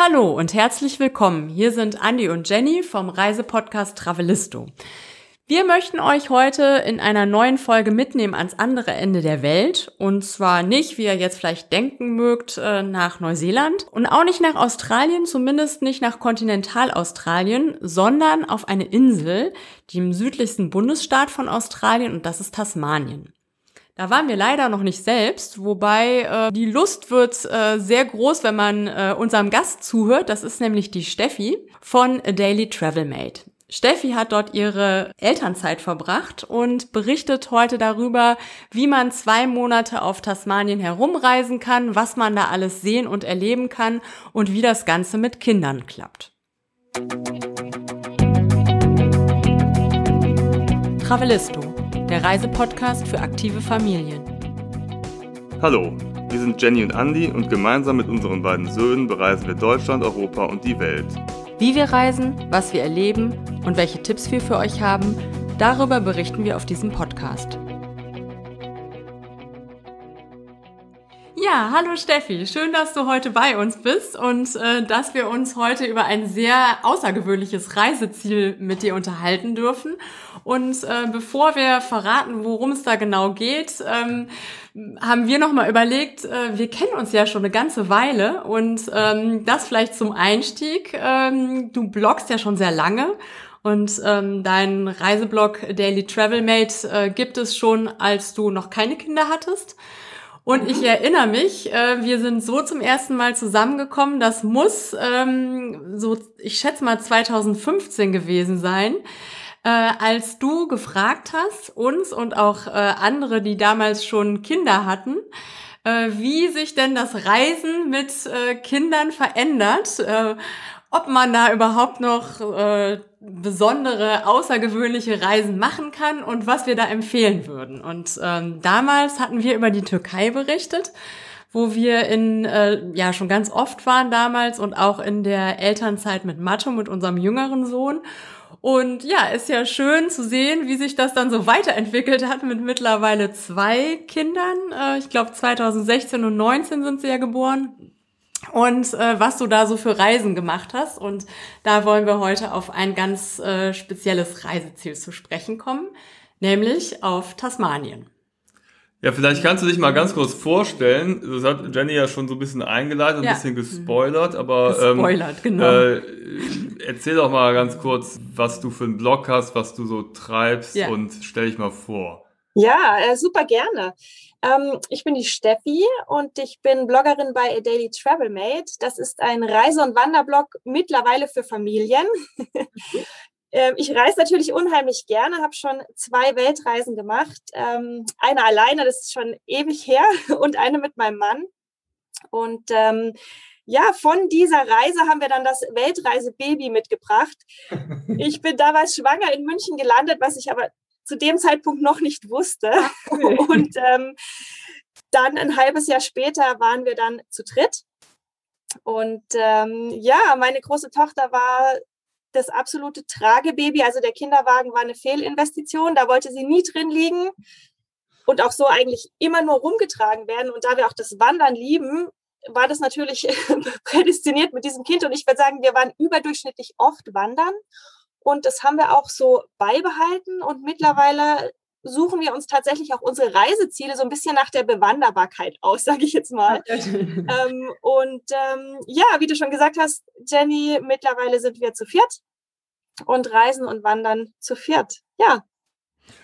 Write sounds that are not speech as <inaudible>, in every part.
Hallo und herzlich willkommen. Hier sind Andi und Jenny vom Reisepodcast Travelisto. Wir möchten euch heute in einer neuen Folge mitnehmen ans andere Ende der Welt. Und zwar nicht, wie ihr jetzt vielleicht denken mögt, äh, nach Neuseeland und auch nicht nach Australien, zumindest nicht nach Kontinentalaustralien, sondern auf eine Insel, die im südlichsten Bundesstaat von Australien und das ist Tasmanien. Da waren wir leider noch nicht selbst, wobei äh, die Lust wird äh, sehr groß, wenn man äh, unserem Gast zuhört. Das ist nämlich die Steffi von A Daily Travel Mate. Steffi hat dort ihre Elternzeit verbracht und berichtet heute darüber, wie man zwei Monate auf Tasmanien herumreisen kann, was man da alles sehen und erleben kann und wie das Ganze mit Kindern klappt. Travelisto der Reisepodcast für aktive Familien. Hallo, wir sind Jenny und Andy und gemeinsam mit unseren beiden Söhnen bereisen wir Deutschland, Europa und die Welt. Wie wir reisen, was wir erleben und welche Tipps wir für euch haben, darüber berichten wir auf diesem Podcast. Ja, hallo Steffi, schön, dass du heute bei uns bist und äh, dass wir uns heute über ein sehr außergewöhnliches Reiseziel mit dir unterhalten dürfen. Und äh, bevor wir verraten, worum es da genau geht, ähm, haben wir nochmal überlegt, äh, wir kennen uns ja schon eine ganze Weile und ähm, das vielleicht zum Einstieg. Ähm, du bloggst ja schon sehr lange und ähm, dein Reiseblog Daily Travel Mate äh, gibt es schon, als du noch keine Kinder hattest. Und ich erinnere mich, äh, wir sind so zum ersten Mal zusammengekommen. Das muss ähm, so, ich schätze mal 2015 gewesen sein äh, als du gefragt hast, uns und auch äh, andere, die damals schon Kinder hatten, äh, wie sich denn das Reisen mit äh, Kindern verändert, äh, ob man da überhaupt noch äh, besondere, außergewöhnliche Reisen machen kann und was wir da empfehlen würden. Und ähm, damals hatten wir über die Türkei berichtet wo wir in äh, ja schon ganz oft waren damals und auch in der Elternzeit mit Matto, mit unserem jüngeren Sohn. Und ja, ist ja schön zu sehen, wie sich das dann so weiterentwickelt hat mit mittlerweile zwei Kindern. Äh, ich glaube 2016 und 19 sind sie ja geboren. Und äh, was du da so für Reisen gemacht hast. Und da wollen wir heute auf ein ganz äh, spezielles Reiseziel zu sprechen kommen, nämlich auf Tasmanien. Ja, vielleicht kannst du dich mal ganz kurz vorstellen. Das hat Jenny ja schon so ein bisschen eingeleitet, ein ja. bisschen gespoilert, aber gespoilert, ähm, genau. Äh, erzähl doch mal ganz kurz, was du für einen Blog hast, was du so treibst ja. und stell dich mal vor. Ja, äh, super gerne. Ähm, ich bin die Steffi und ich bin Bloggerin bei A Daily Travel Mate. Das ist ein Reise- und Wanderblog mittlerweile für Familien. <laughs> Ähm, ich reise natürlich unheimlich gerne, habe schon zwei Weltreisen gemacht. Ähm, eine alleine, das ist schon ewig her, <laughs> und eine mit meinem Mann. Und ähm, ja, von dieser Reise haben wir dann das Weltreisebaby mitgebracht. <laughs> Ich bin damals schwanger in München gelandet, was ich aber zu dem Zeitpunkt noch nicht wusste. <laughs> Und ähm, dann ein halbes Jahr später waren wir dann zu dritt. Und ähm, ja, meine große Tochter war das absolute Tragebaby. Also der Kinderwagen war eine Fehlinvestition. Da wollte sie nie drin liegen und auch so eigentlich immer nur rumgetragen werden. Und da wir auch das Wandern lieben, war das natürlich <laughs> prädestiniert mit diesem Kind. Und ich würde sagen, wir waren überdurchschnittlich oft wandern. Und das haben wir auch so beibehalten. Und mittlerweile suchen wir uns tatsächlich auch unsere Reiseziele so ein bisschen nach der Bewanderbarkeit aus, <laughs> sage ich jetzt mal. <laughs> ähm, und ähm, ja, wie du schon gesagt hast, Jenny, mittlerweile sind wir zu viert und reisen und wandern zu viert. Ja.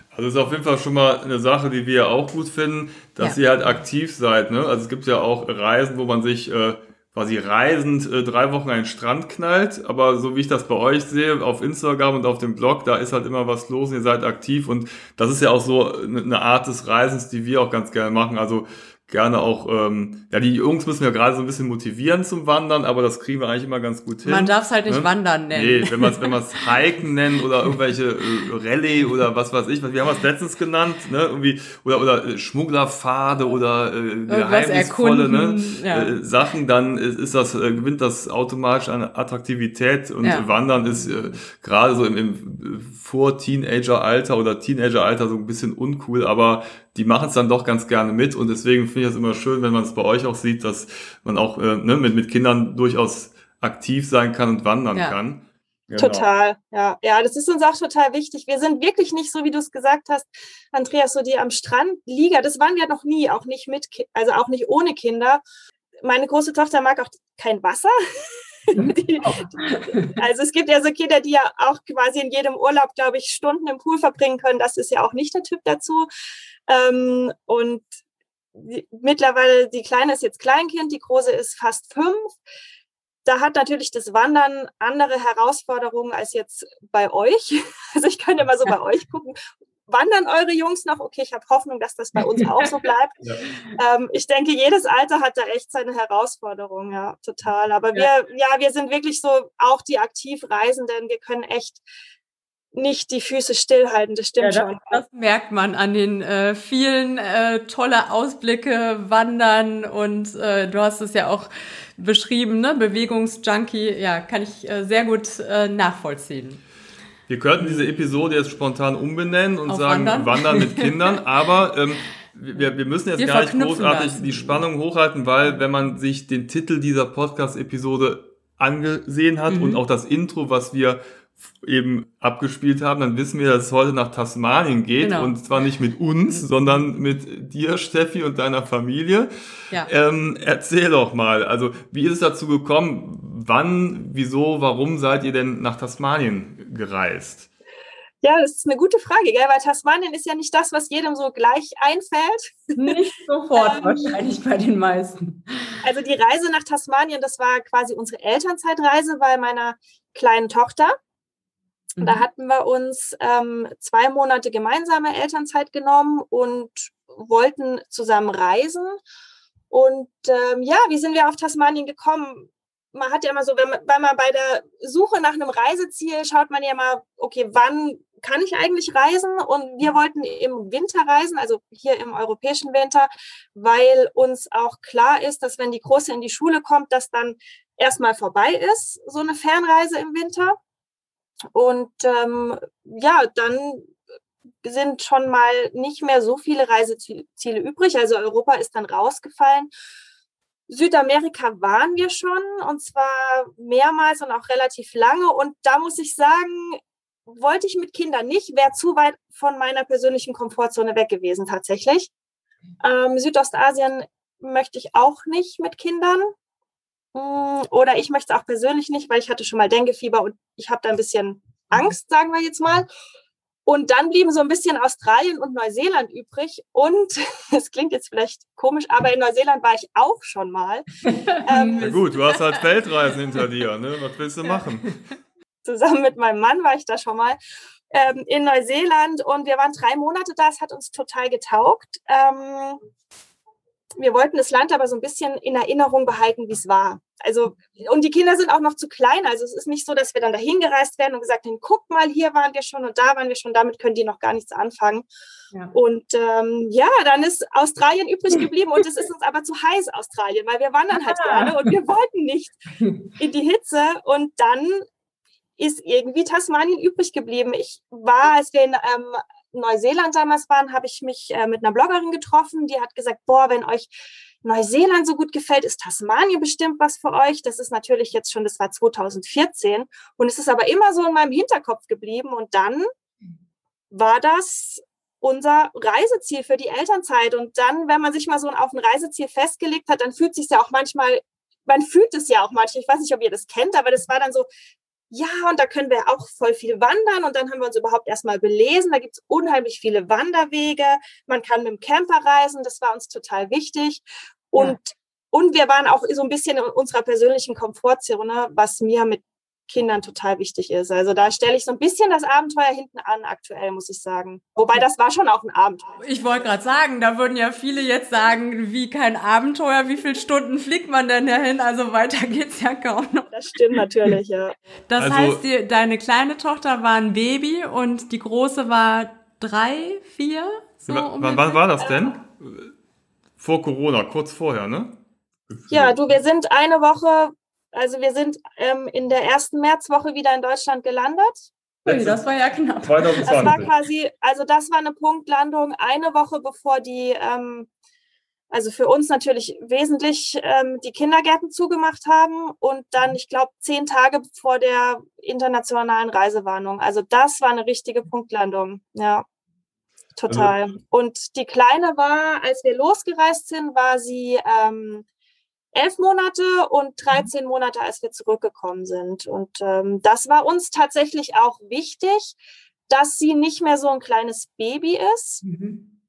Also ist auf jeden Fall schon mal eine Sache, die wir auch gut finden, dass ja. ihr halt aktiv seid. Ne? Also es gibt ja auch Reisen, wo man sich äh, quasi reisend äh, drei Wochen den Strand knallt. Aber so wie ich das bei euch sehe, auf Instagram und auf dem Blog, da ist halt immer was los und ihr seid aktiv. Und das ist ja auch so eine Art des Reisens, die wir auch ganz gerne machen. Also gerne auch, ähm, ja, die Jungs müssen wir gerade so ein bisschen motivieren zum Wandern, aber das kriegen wir eigentlich immer ganz gut hin. Man darf es halt nicht ne? Wandern nennen. Nee, wenn man es wenn man's Hiken nennt oder irgendwelche äh, Rallye oder was weiß ich, was wir haben es letztens genannt, ne, irgendwie, oder, oder äh, Schmugglerpfade oder äh, geheimnisvolle ne, ja. äh, Sachen, dann ist, ist das, äh, gewinnt das automatisch an Attraktivität und ja. Wandern ist äh, gerade so im, im Vor-Teenager-Alter oder Teenager-Alter so ein bisschen uncool, aber die machen es dann doch ganz gerne mit und deswegen finde ich es immer schön, wenn man es bei euch auch sieht, dass man auch äh, ne, mit, mit Kindern durchaus aktiv sein kann und wandern ja. kann. Genau. Total, ja. Ja, das ist uns auch total wichtig. Wir sind wirklich nicht so, wie du es gesagt hast, Andreas, so die am Strand liegen. Das waren wir noch nie, auch nicht mit, also auch nicht ohne Kinder. Meine große Tochter mag auch kein Wasser. <laughs> die, <laughs> also es gibt ja so Kinder, die ja auch quasi in jedem Urlaub, glaube ich, Stunden im Pool verbringen können. Das ist ja auch nicht der Typ dazu. Ähm, und die, mittlerweile, die Kleine ist jetzt Kleinkind, die Große ist fast fünf da hat natürlich das Wandern andere Herausforderungen als jetzt bei euch. <laughs> Also ich kann ja mal so bei euch gucken. Wandern eure Jungs noch? Okay, ich habe Hoffnung, dass das bei uns auch so bleibt. Ja. Ähm, ich denke, jedes Alter hat da echt seine Herausforderungen, ja, total. Aber wir, ja, wir sind wirklich so auch die Aktivreisenden. Wir können echt nicht die Füße stillhalten, das stimmt ja, das, schon. Das merkt man an den äh, vielen äh, tolle Ausblicke, Wandern und äh, du hast es ja auch beschrieben, ne? Bewegungsjunkie, ja, kann ich äh, sehr gut äh, nachvollziehen. Wir könnten diese Episode jetzt spontan umbenennen und Auf sagen Wandern? Wandern mit Kindern, <laughs> aber ähm, wir, wir müssen jetzt wir gar nicht großartig das. die Spannung hochhalten, weil wenn man sich den Titel dieser Podcast-Episode angesehen hat mhm. und auch das Intro, was wir eben abgespielt haben, dann wissen wir, dass es heute nach Tasmanien geht genau. und zwar nicht mit uns, sondern mit dir, Steffi, und deiner Familie. Ja. Ähm, erzähl doch mal, also wie ist es dazu gekommen? Wann, wieso, warum seid ihr denn nach Tasmanien gereist? Ja, das ist eine gute Frage, gell? weil Tasmanien ist ja nicht das, was jedem so gleich einfällt. Nicht sofort, <laughs> ähm, wahrscheinlich bei den meisten. Also die Reise nach Tasmanien, das war quasi unsere Elternzeitreise bei meiner kleinen Tochter. Mhm. Da hatten wir uns ähm, zwei Monate gemeinsame Elternzeit genommen und wollten zusammen reisen. Und ähm, ja, wie sind wir auf Tasmanien gekommen? Man hat ja immer so, wenn man, wenn man bei der Suche nach einem Reiseziel schaut man ja mal, okay, wann kann ich eigentlich reisen? Und wir wollten im Winter reisen, also hier im europäischen Winter, weil uns auch klar ist, dass wenn die Große in die Schule kommt, dass dann erstmal vorbei ist, so eine Fernreise im Winter. Und ähm, ja, dann sind schon mal nicht mehr so viele Reiseziele übrig. Also Europa ist dann rausgefallen. Südamerika waren wir schon und zwar mehrmals und auch relativ lange. Und da muss ich sagen, wollte ich mit Kindern nicht, wäre zu weit von meiner persönlichen Komfortzone weg gewesen tatsächlich. Ähm, Südostasien möchte ich auch nicht mit Kindern. Hm, oder ich möchte es auch persönlich nicht, weil ich hatte schon mal Denguefieber und ich habe da ein bisschen Angst, sagen wir jetzt mal. Und dann blieben so ein bisschen Australien und Neuseeland übrig. Und <laughs> es klingt jetzt vielleicht komisch, aber in Neuseeland war ich auch schon mal. <laughs> ähm, ja gut, du hast halt Weltreisen hinter dir. Ne? Was willst du machen? Zusammen mit meinem Mann war ich da schon mal ähm, in Neuseeland und wir waren drei Monate da. Es hat uns total getaugt. Ähm, wir wollten das Land aber so ein bisschen in Erinnerung behalten, wie es war. Also, und die Kinder sind auch noch zu klein. Also, es ist nicht so, dass wir dann dahin gereist werden und gesagt haben, guck mal, hier waren wir schon und da waren wir schon, damit können die noch gar nichts anfangen. Ja. Und ähm, ja, dann ist Australien übrig <laughs> geblieben und es ist uns aber zu heiß, Australien, weil wir wandern halt ah. gerne und wir wollten nicht <laughs> in die Hitze. Und dann ist irgendwie Tasmanien übrig geblieben. Ich war, als wir in ähm, Neuseeland damals waren, habe ich mich äh, mit einer Bloggerin getroffen, die hat gesagt, boah, wenn euch Neuseeland so gut gefällt, ist Tasmanien bestimmt was für euch. Das ist natürlich jetzt schon, das war 2014 und es ist aber immer so in meinem Hinterkopf geblieben und dann war das unser Reiseziel für die Elternzeit und dann, wenn man sich mal so auf ein Reiseziel festgelegt hat, dann fühlt sich ja auch manchmal man fühlt es ja auch manchmal, ich weiß nicht, ob ihr das kennt, aber das war dann so, ja, und da können wir auch voll viel wandern. Und dann haben wir uns überhaupt erstmal belesen. Da gibt es unheimlich viele Wanderwege. Man kann mit dem Camper reisen. Das war uns total wichtig. Und, ja. und wir waren auch so ein bisschen in unserer persönlichen Komfortzone, was mir mit Kindern total wichtig ist. Also da stelle ich so ein bisschen das Abenteuer hinten an aktuell, muss ich sagen. Wobei das war schon auch ein Abenteuer. Ich wollte gerade sagen, da würden ja viele jetzt sagen, wie kein Abenteuer, wie viele Stunden fliegt man denn dahin? Also weiter geht's ja kaum noch. Das stimmt natürlich, ja. Das also, heißt, die, deine kleine Tochter war ein Baby und die große war drei, vier? So wann, wann war das denn? Vor Corona, kurz vorher, ne? Ja, du, wir sind eine Woche also wir sind ähm, in der ersten Märzwoche wieder in Deutschland gelandet. Ui, das war ja knapp. 2020. Das war quasi, also das war eine Punktlandung eine Woche bevor die, ähm, also für uns natürlich wesentlich ähm, die Kindergärten zugemacht haben und dann, ich glaube, zehn Tage vor der internationalen Reisewarnung. Also das war eine richtige Punktlandung, ja. Total. Also, und die Kleine war, als wir losgereist sind, war sie ähm, elf Monate und 13 mhm. Monate, als wir zurückgekommen sind. Und ähm, das war uns tatsächlich auch wichtig, dass sie nicht mehr so ein kleines Baby ist. Mhm.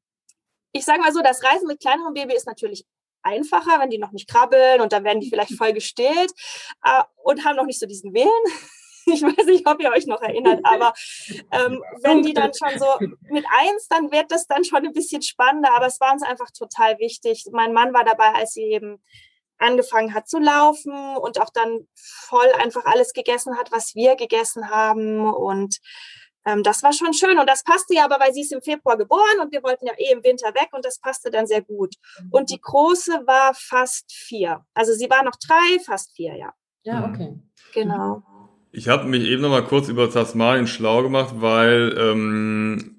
Ich sage mal so, das Reisen mit kleinerem Baby ist natürlich einfacher, wenn die noch nicht krabbeln und dann werden die vielleicht <laughs> voll gestillt äh, und haben noch nicht so diesen Willen. <laughs> Ich weiß nicht, ob ihr euch noch erinnert, aber ähm, <laughs> wenn die dann schon so mit eins, dann wird das dann schon ein bisschen spannender. Aber es war uns einfach total wichtig. Mein Mann war dabei, als sie eben angefangen hat zu laufen und auch dann voll einfach alles gegessen hat, was wir gegessen haben. Und ähm, das war schon schön. Und das passte ja aber, weil sie ist im Februar geboren und wir wollten ja eh im Winter weg und das passte dann sehr gut. Und die große war fast vier. Also sie war noch drei, fast vier, ja. Ja, okay. Genau. Ich habe mich eben noch mal kurz über Tasmanien schlau gemacht, weil ähm,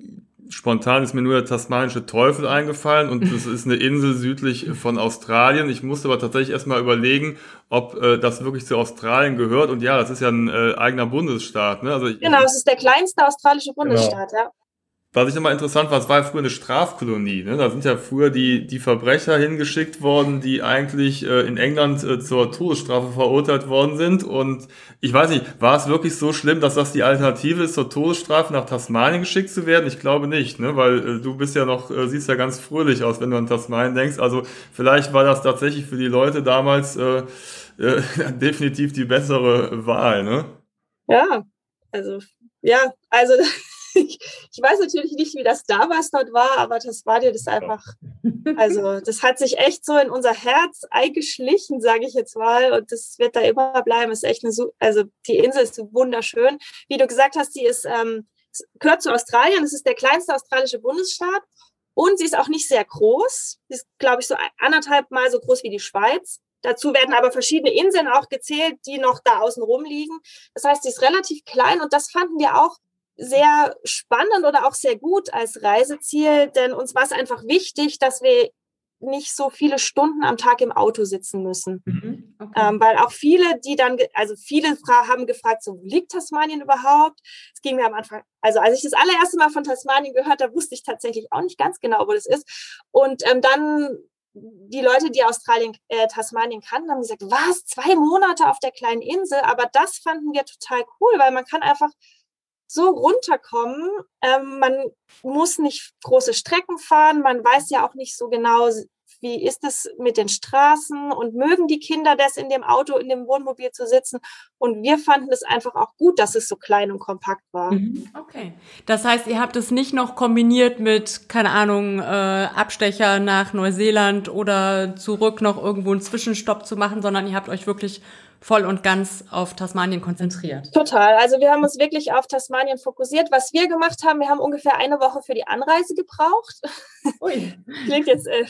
spontan ist mir nur der tasmanische Teufel eingefallen und das ist eine Insel südlich von Australien. Ich musste aber tatsächlich erstmal überlegen, ob äh, das wirklich zu Australien gehört. Und ja, das ist ja ein äh, eigener Bundesstaat. Ne? Also ich, genau, es ist der kleinste australische Bundesstaat, genau. ja. Was ich nochmal interessant war, es war ja früher eine Strafkolonie. Ne? Da sind ja früher die, die Verbrecher hingeschickt worden, die eigentlich äh, in England äh, zur Todesstrafe verurteilt worden sind. Und ich weiß nicht, war es wirklich so schlimm, dass das die Alternative ist, zur Todesstrafe nach Tasmanien geschickt zu werden? Ich glaube nicht, ne? weil äh, du bist ja noch, äh, siehst ja ganz fröhlich aus, wenn du an Tasmanien denkst. Also vielleicht war das tatsächlich für die Leute damals äh, äh, <laughs> definitiv die bessere Wahl. Ne? Ja, also ja, also <laughs> ich, ich, weiß natürlich nicht, wie das damals dort war, aber das war dir das einfach, also das hat sich echt so in unser Herz eingeschlichen, sage ich jetzt mal, und das wird da immer bleiben. Ist echt eine, also die Insel ist wunderschön. Wie du gesagt hast, sie ist ähm, gehört zu Australien. Es ist der kleinste australische Bundesstaat und sie ist auch nicht sehr groß. Sie ist, glaube ich, so anderthalb Mal so groß wie die Schweiz. Dazu werden aber verschiedene Inseln auch gezählt, die noch da außen rum liegen. Das heißt, sie ist relativ klein und das fanden wir auch sehr spannend oder auch sehr gut als Reiseziel, denn uns war es einfach wichtig, dass wir nicht so viele Stunden am Tag im Auto sitzen müssen. Mhm, okay. ähm, weil auch viele, die dann, also viele haben gefragt, so, wo liegt Tasmanien überhaupt? Es ging mir am Anfang, also als ich das allererste Mal von Tasmanien gehört habe, wusste ich tatsächlich auch nicht ganz genau, wo das ist. Und ähm, dann die Leute, die Australien, äh, Tasmanien kannten, haben gesagt, was, zwei Monate auf der kleinen Insel? Aber das fanden wir total cool, weil man kann einfach so runterkommen. Ähm, man muss nicht große Strecken fahren. Man weiß ja auch nicht so genau, wie ist es mit den Straßen und mögen die Kinder das in dem Auto, in dem Wohnmobil zu sitzen. Und wir fanden es einfach auch gut, dass es so klein und kompakt war. Mhm. Okay. Das heißt, ihr habt es nicht noch kombiniert mit, keine Ahnung, äh, Abstecher nach Neuseeland oder zurück noch irgendwo einen Zwischenstopp zu machen, sondern ihr habt euch wirklich voll und ganz auf Tasmanien konzentriert. Total. Also wir haben uns wirklich auf Tasmanien fokussiert. Was wir gemacht haben, wir haben ungefähr eine Woche für die Anreise gebraucht. <laughs> Ui. Klingt jetzt, äh,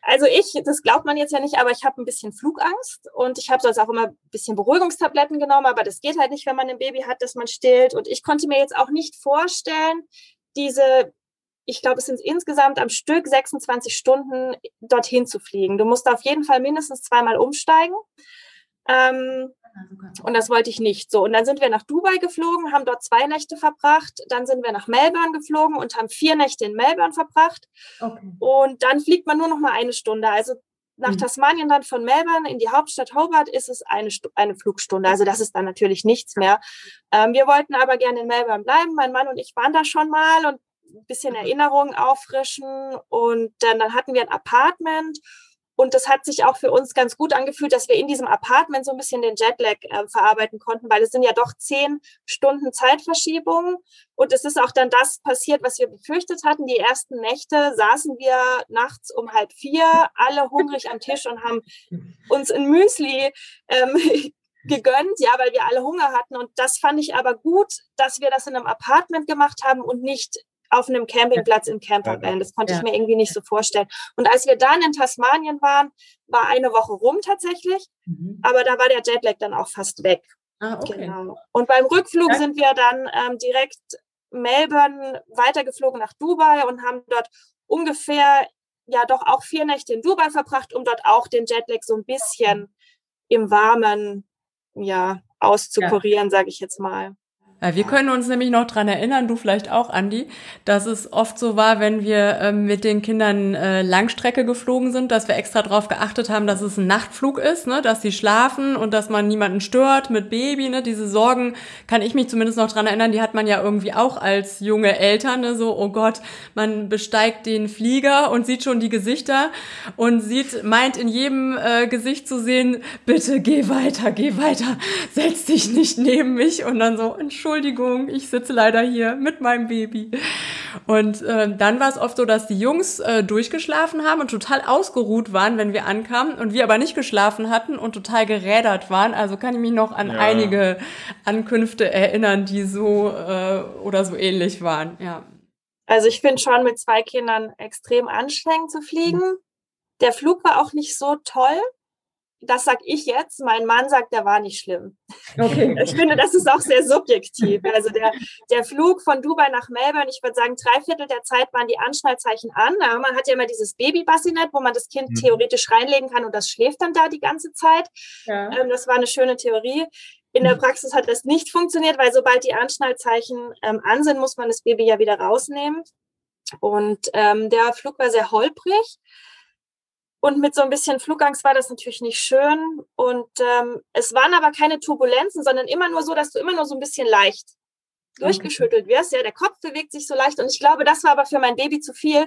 also ich, das glaubt man jetzt ja nicht, aber ich habe ein bisschen Flugangst und ich habe sonst auch immer ein bisschen Beruhigungstabletten genommen, aber das geht halt nicht, wenn man ein Baby hat, das man stillt. Und ich konnte mir jetzt auch nicht vorstellen, diese ich glaube, es sind insgesamt am Stück 26 Stunden dorthin zu fliegen. Du musst auf jeden Fall mindestens zweimal umsteigen. Ähm, und das wollte ich nicht. So, und dann sind wir nach Dubai geflogen, haben dort zwei Nächte verbracht. Dann sind wir nach Melbourne geflogen und haben vier Nächte in Melbourne verbracht. Okay. Und dann fliegt man nur noch mal eine Stunde. Also nach mhm. Tasmanien dann von Melbourne in die Hauptstadt Hobart ist es eine, eine Flugstunde. Also das ist dann natürlich nichts mehr. Ähm, wir wollten aber gerne in Melbourne bleiben. Mein Mann und ich waren da schon mal und ein bisschen. Erinnerungen auffrischen. Und dann, dann hatten wir ein Apartment und das hat sich auch für uns ganz gut angefühlt, dass wir in diesem Apartment so ein bisschen den Jetlag äh, verarbeiten konnten, weil es sind ja doch zehn Stunden Zeitverschiebung. Und es ist auch dann das passiert, was wir befürchtet hatten. Die ersten Nächte saßen wir nachts um halb vier, alle hungrig am Tisch und haben uns ein Müsli ähm, <laughs> gegönnt, ja, weil wir alle Hunger hatten. Und das fand ich aber gut, dass wir das in einem Apartment gemacht haben und nicht auf einem Campingplatz im Campervan. Das konnte ja. ich mir irgendwie nicht so vorstellen. Und als wir dann in Tasmanien waren, war eine Woche rum tatsächlich, mhm. aber da war der Jetlag dann auch fast weg. Ah, okay. Genau. Und beim Rückflug ja. sind wir dann ähm, direkt Melbourne weitergeflogen nach Dubai und haben dort ungefähr ja doch auch vier Nächte in Dubai verbracht, um dort auch den Jetlag so ein bisschen im Warmen ja auszukurieren, ja. sage ich jetzt mal. Ja, wir können uns nämlich noch dran erinnern, du vielleicht auch, Andi, dass es oft so war, wenn wir ähm, mit den Kindern äh, Langstrecke geflogen sind, dass wir extra darauf geachtet haben, dass es ein Nachtflug ist, ne, dass sie schlafen und dass man niemanden stört mit Baby. Ne, diese Sorgen kann ich mich zumindest noch dran erinnern, die hat man ja irgendwie auch als junge Eltern, ne, so, oh Gott, man besteigt den Flieger und sieht schon die Gesichter und sieht, meint in jedem äh, Gesicht zu sehen, bitte geh weiter, geh weiter, setz dich nicht neben mich und dann so, Entschuldigung, Entschuldigung, ich sitze leider hier mit meinem Baby. Und äh, dann war es oft so, dass die Jungs äh, durchgeschlafen haben und total ausgeruht waren, wenn wir ankamen und wir aber nicht geschlafen hatten und total gerädert waren. Also kann ich mich noch an ja. einige Ankünfte erinnern, die so äh, oder so ähnlich waren. Ja. Also ich finde schon mit zwei Kindern extrem anstrengend zu fliegen. Der Flug war auch nicht so toll das sag ich jetzt. Mein Mann sagt, der war nicht schlimm. Okay. <laughs> Ich finde, das ist auch sehr subjektiv. Also der, der Flug von Dubai nach Melbourne, ich würde sagen, drei Viertel der Zeit waren die Anschnallzeichen an. Aber man hat ja immer dieses Babybassinet, wo man das Kind mhm. theoretisch reinlegen kann und das schläft dann da die ganze Zeit. Ja. Ähm, das war eine schöne Theorie. In der mhm. Praxis hat das nicht funktioniert, weil sobald die Anschnallzeichen ähm, an sind, muss man das Baby ja wieder rausnehmen. Und ähm, der Flug war sehr holprig. Und mit so ein bisschen Flugangst war das natürlich nicht schön. Und ähm, es waren aber keine Turbulenzen, sondern immer nur so, dass du immer nur so ein bisschen leicht durchgeschüttelt wirst. Ja, der Kopf bewegt sich so leicht. Und ich glaube, das war aber für mein Baby zu viel.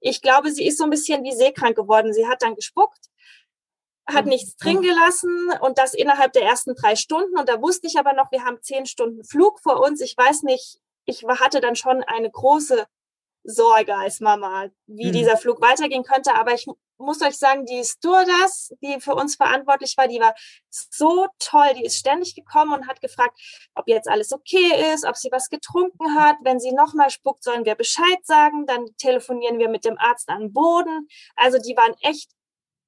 Ich glaube, sie ist so ein bisschen wie seekrank geworden. Sie hat dann gespuckt, hat nichts drin gelassen und das innerhalb der ersten drei Stunden. Und da wusste ich aber noch, wir haben zehn Stunden Flug vor uns. Ich weiß nicht, ich hatte dann schon eine große Sorge als Mama, wie mhm. dieser Flug weitergehen könnte. Aber ich muss euch sagen, die Stewardess, die für uns verantwortlich war, die war so toll. Die ist ständig gekommen und hat gefragt, ob jetzt alles okay ist, ob sie was getrunken hat. Wenn sie nochmal spuckt, sollen wir Bescheid sagen. Dann telefonieren wir mit dem Arzt an Boden. Also die waren echt,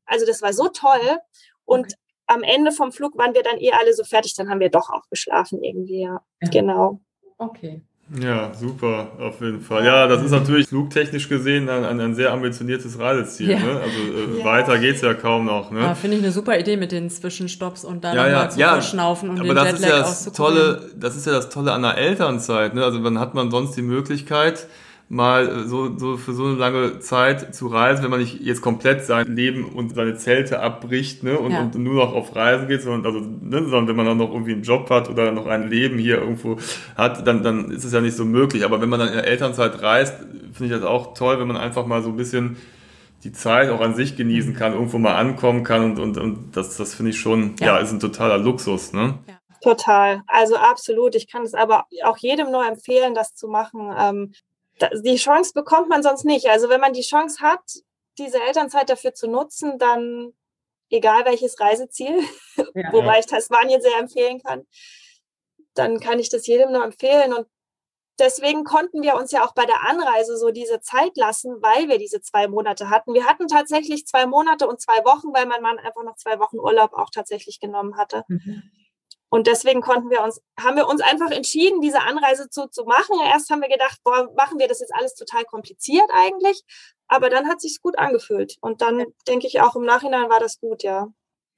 also das war so toll. Und okay. am Ende vom Flug waren wir dann eh alle so fertig. Dann haben wir doch auch geschlafen irgendwie, ja. ja. Genau. Okay. Ja, super, auf jeden Fall. Ja, das ist natürlich flugtechnisch gesehen ein, ein, ein sehr ambitioniertes Reiseziel. Ja. Ne? Also äh, ja. weiter geht's ja kaum noch. Ne? Ja, finde ich eine super Idee mit den Zwischenstopps und dann ja, ja, zu ja, verschnaufen und aber den das Jetlag ist ja das Tolle, Das ist ja das Tolle an der Elternzeit. Ne? Also dann hat man sonst die Möglichkeit, mal so, so für so eine lange Zeit zu reisen, wenn man nicht jetzt komplett sein Leben und seine Zelte abbricht ne, und, ja. und nur noch auf Reisen geht, sondern, also, ne, sondern wenn man dann noch irgendwie einen Job hat oder noch ein Leben hier irgendwo hat, dann, dann ist es ja nicht so möglich. Aber wenn man dann in der Elternzeit reist, finde ich das auch toll, wenn man einfach mal so ein bisschen die Zeit auch an sich genießen kann, irgendwo mal ankommen kann und, und, und das, das finde ich schon, ja. ja. ist ein totaler Luxus. Ne? Ja. Total, also absolut. Ich kann es aber auch jedem nur empfehlen, das zu machen. Ähm, die Chance bekommt man sonst nicht. Also wenn man die Chance hat, diese Elternzeit dafür zu nutzen, dann egal welches Reiseziel, ja, <laughs> wobei ja. ich Tasmanien sehr empfehlen kann, dann kann ich das jedem nur empfehlen. Und deswegen konnten wir uns ja auch bei der Anreise so diese Zeit lassen, weil wir diese zwei Monate hatten. Wir hatten tatsächlich zwei Monate und zwei Wochen, weil mein Mann einfach noch zwei Wochen Urlaub auch tatsächlich genommen hatte. Mhm. Und deswegen konnten wir uns, haben wir uns einfach entschieden, diese Anreise zu, zu machen. Erst haben wir gedacht, boah, machen wir das jetzt alles total kompliziert eigentlich. Aber dann hat sich gut angefühlt. Und dann denke ich auch im Nachhinein war das gut, ja.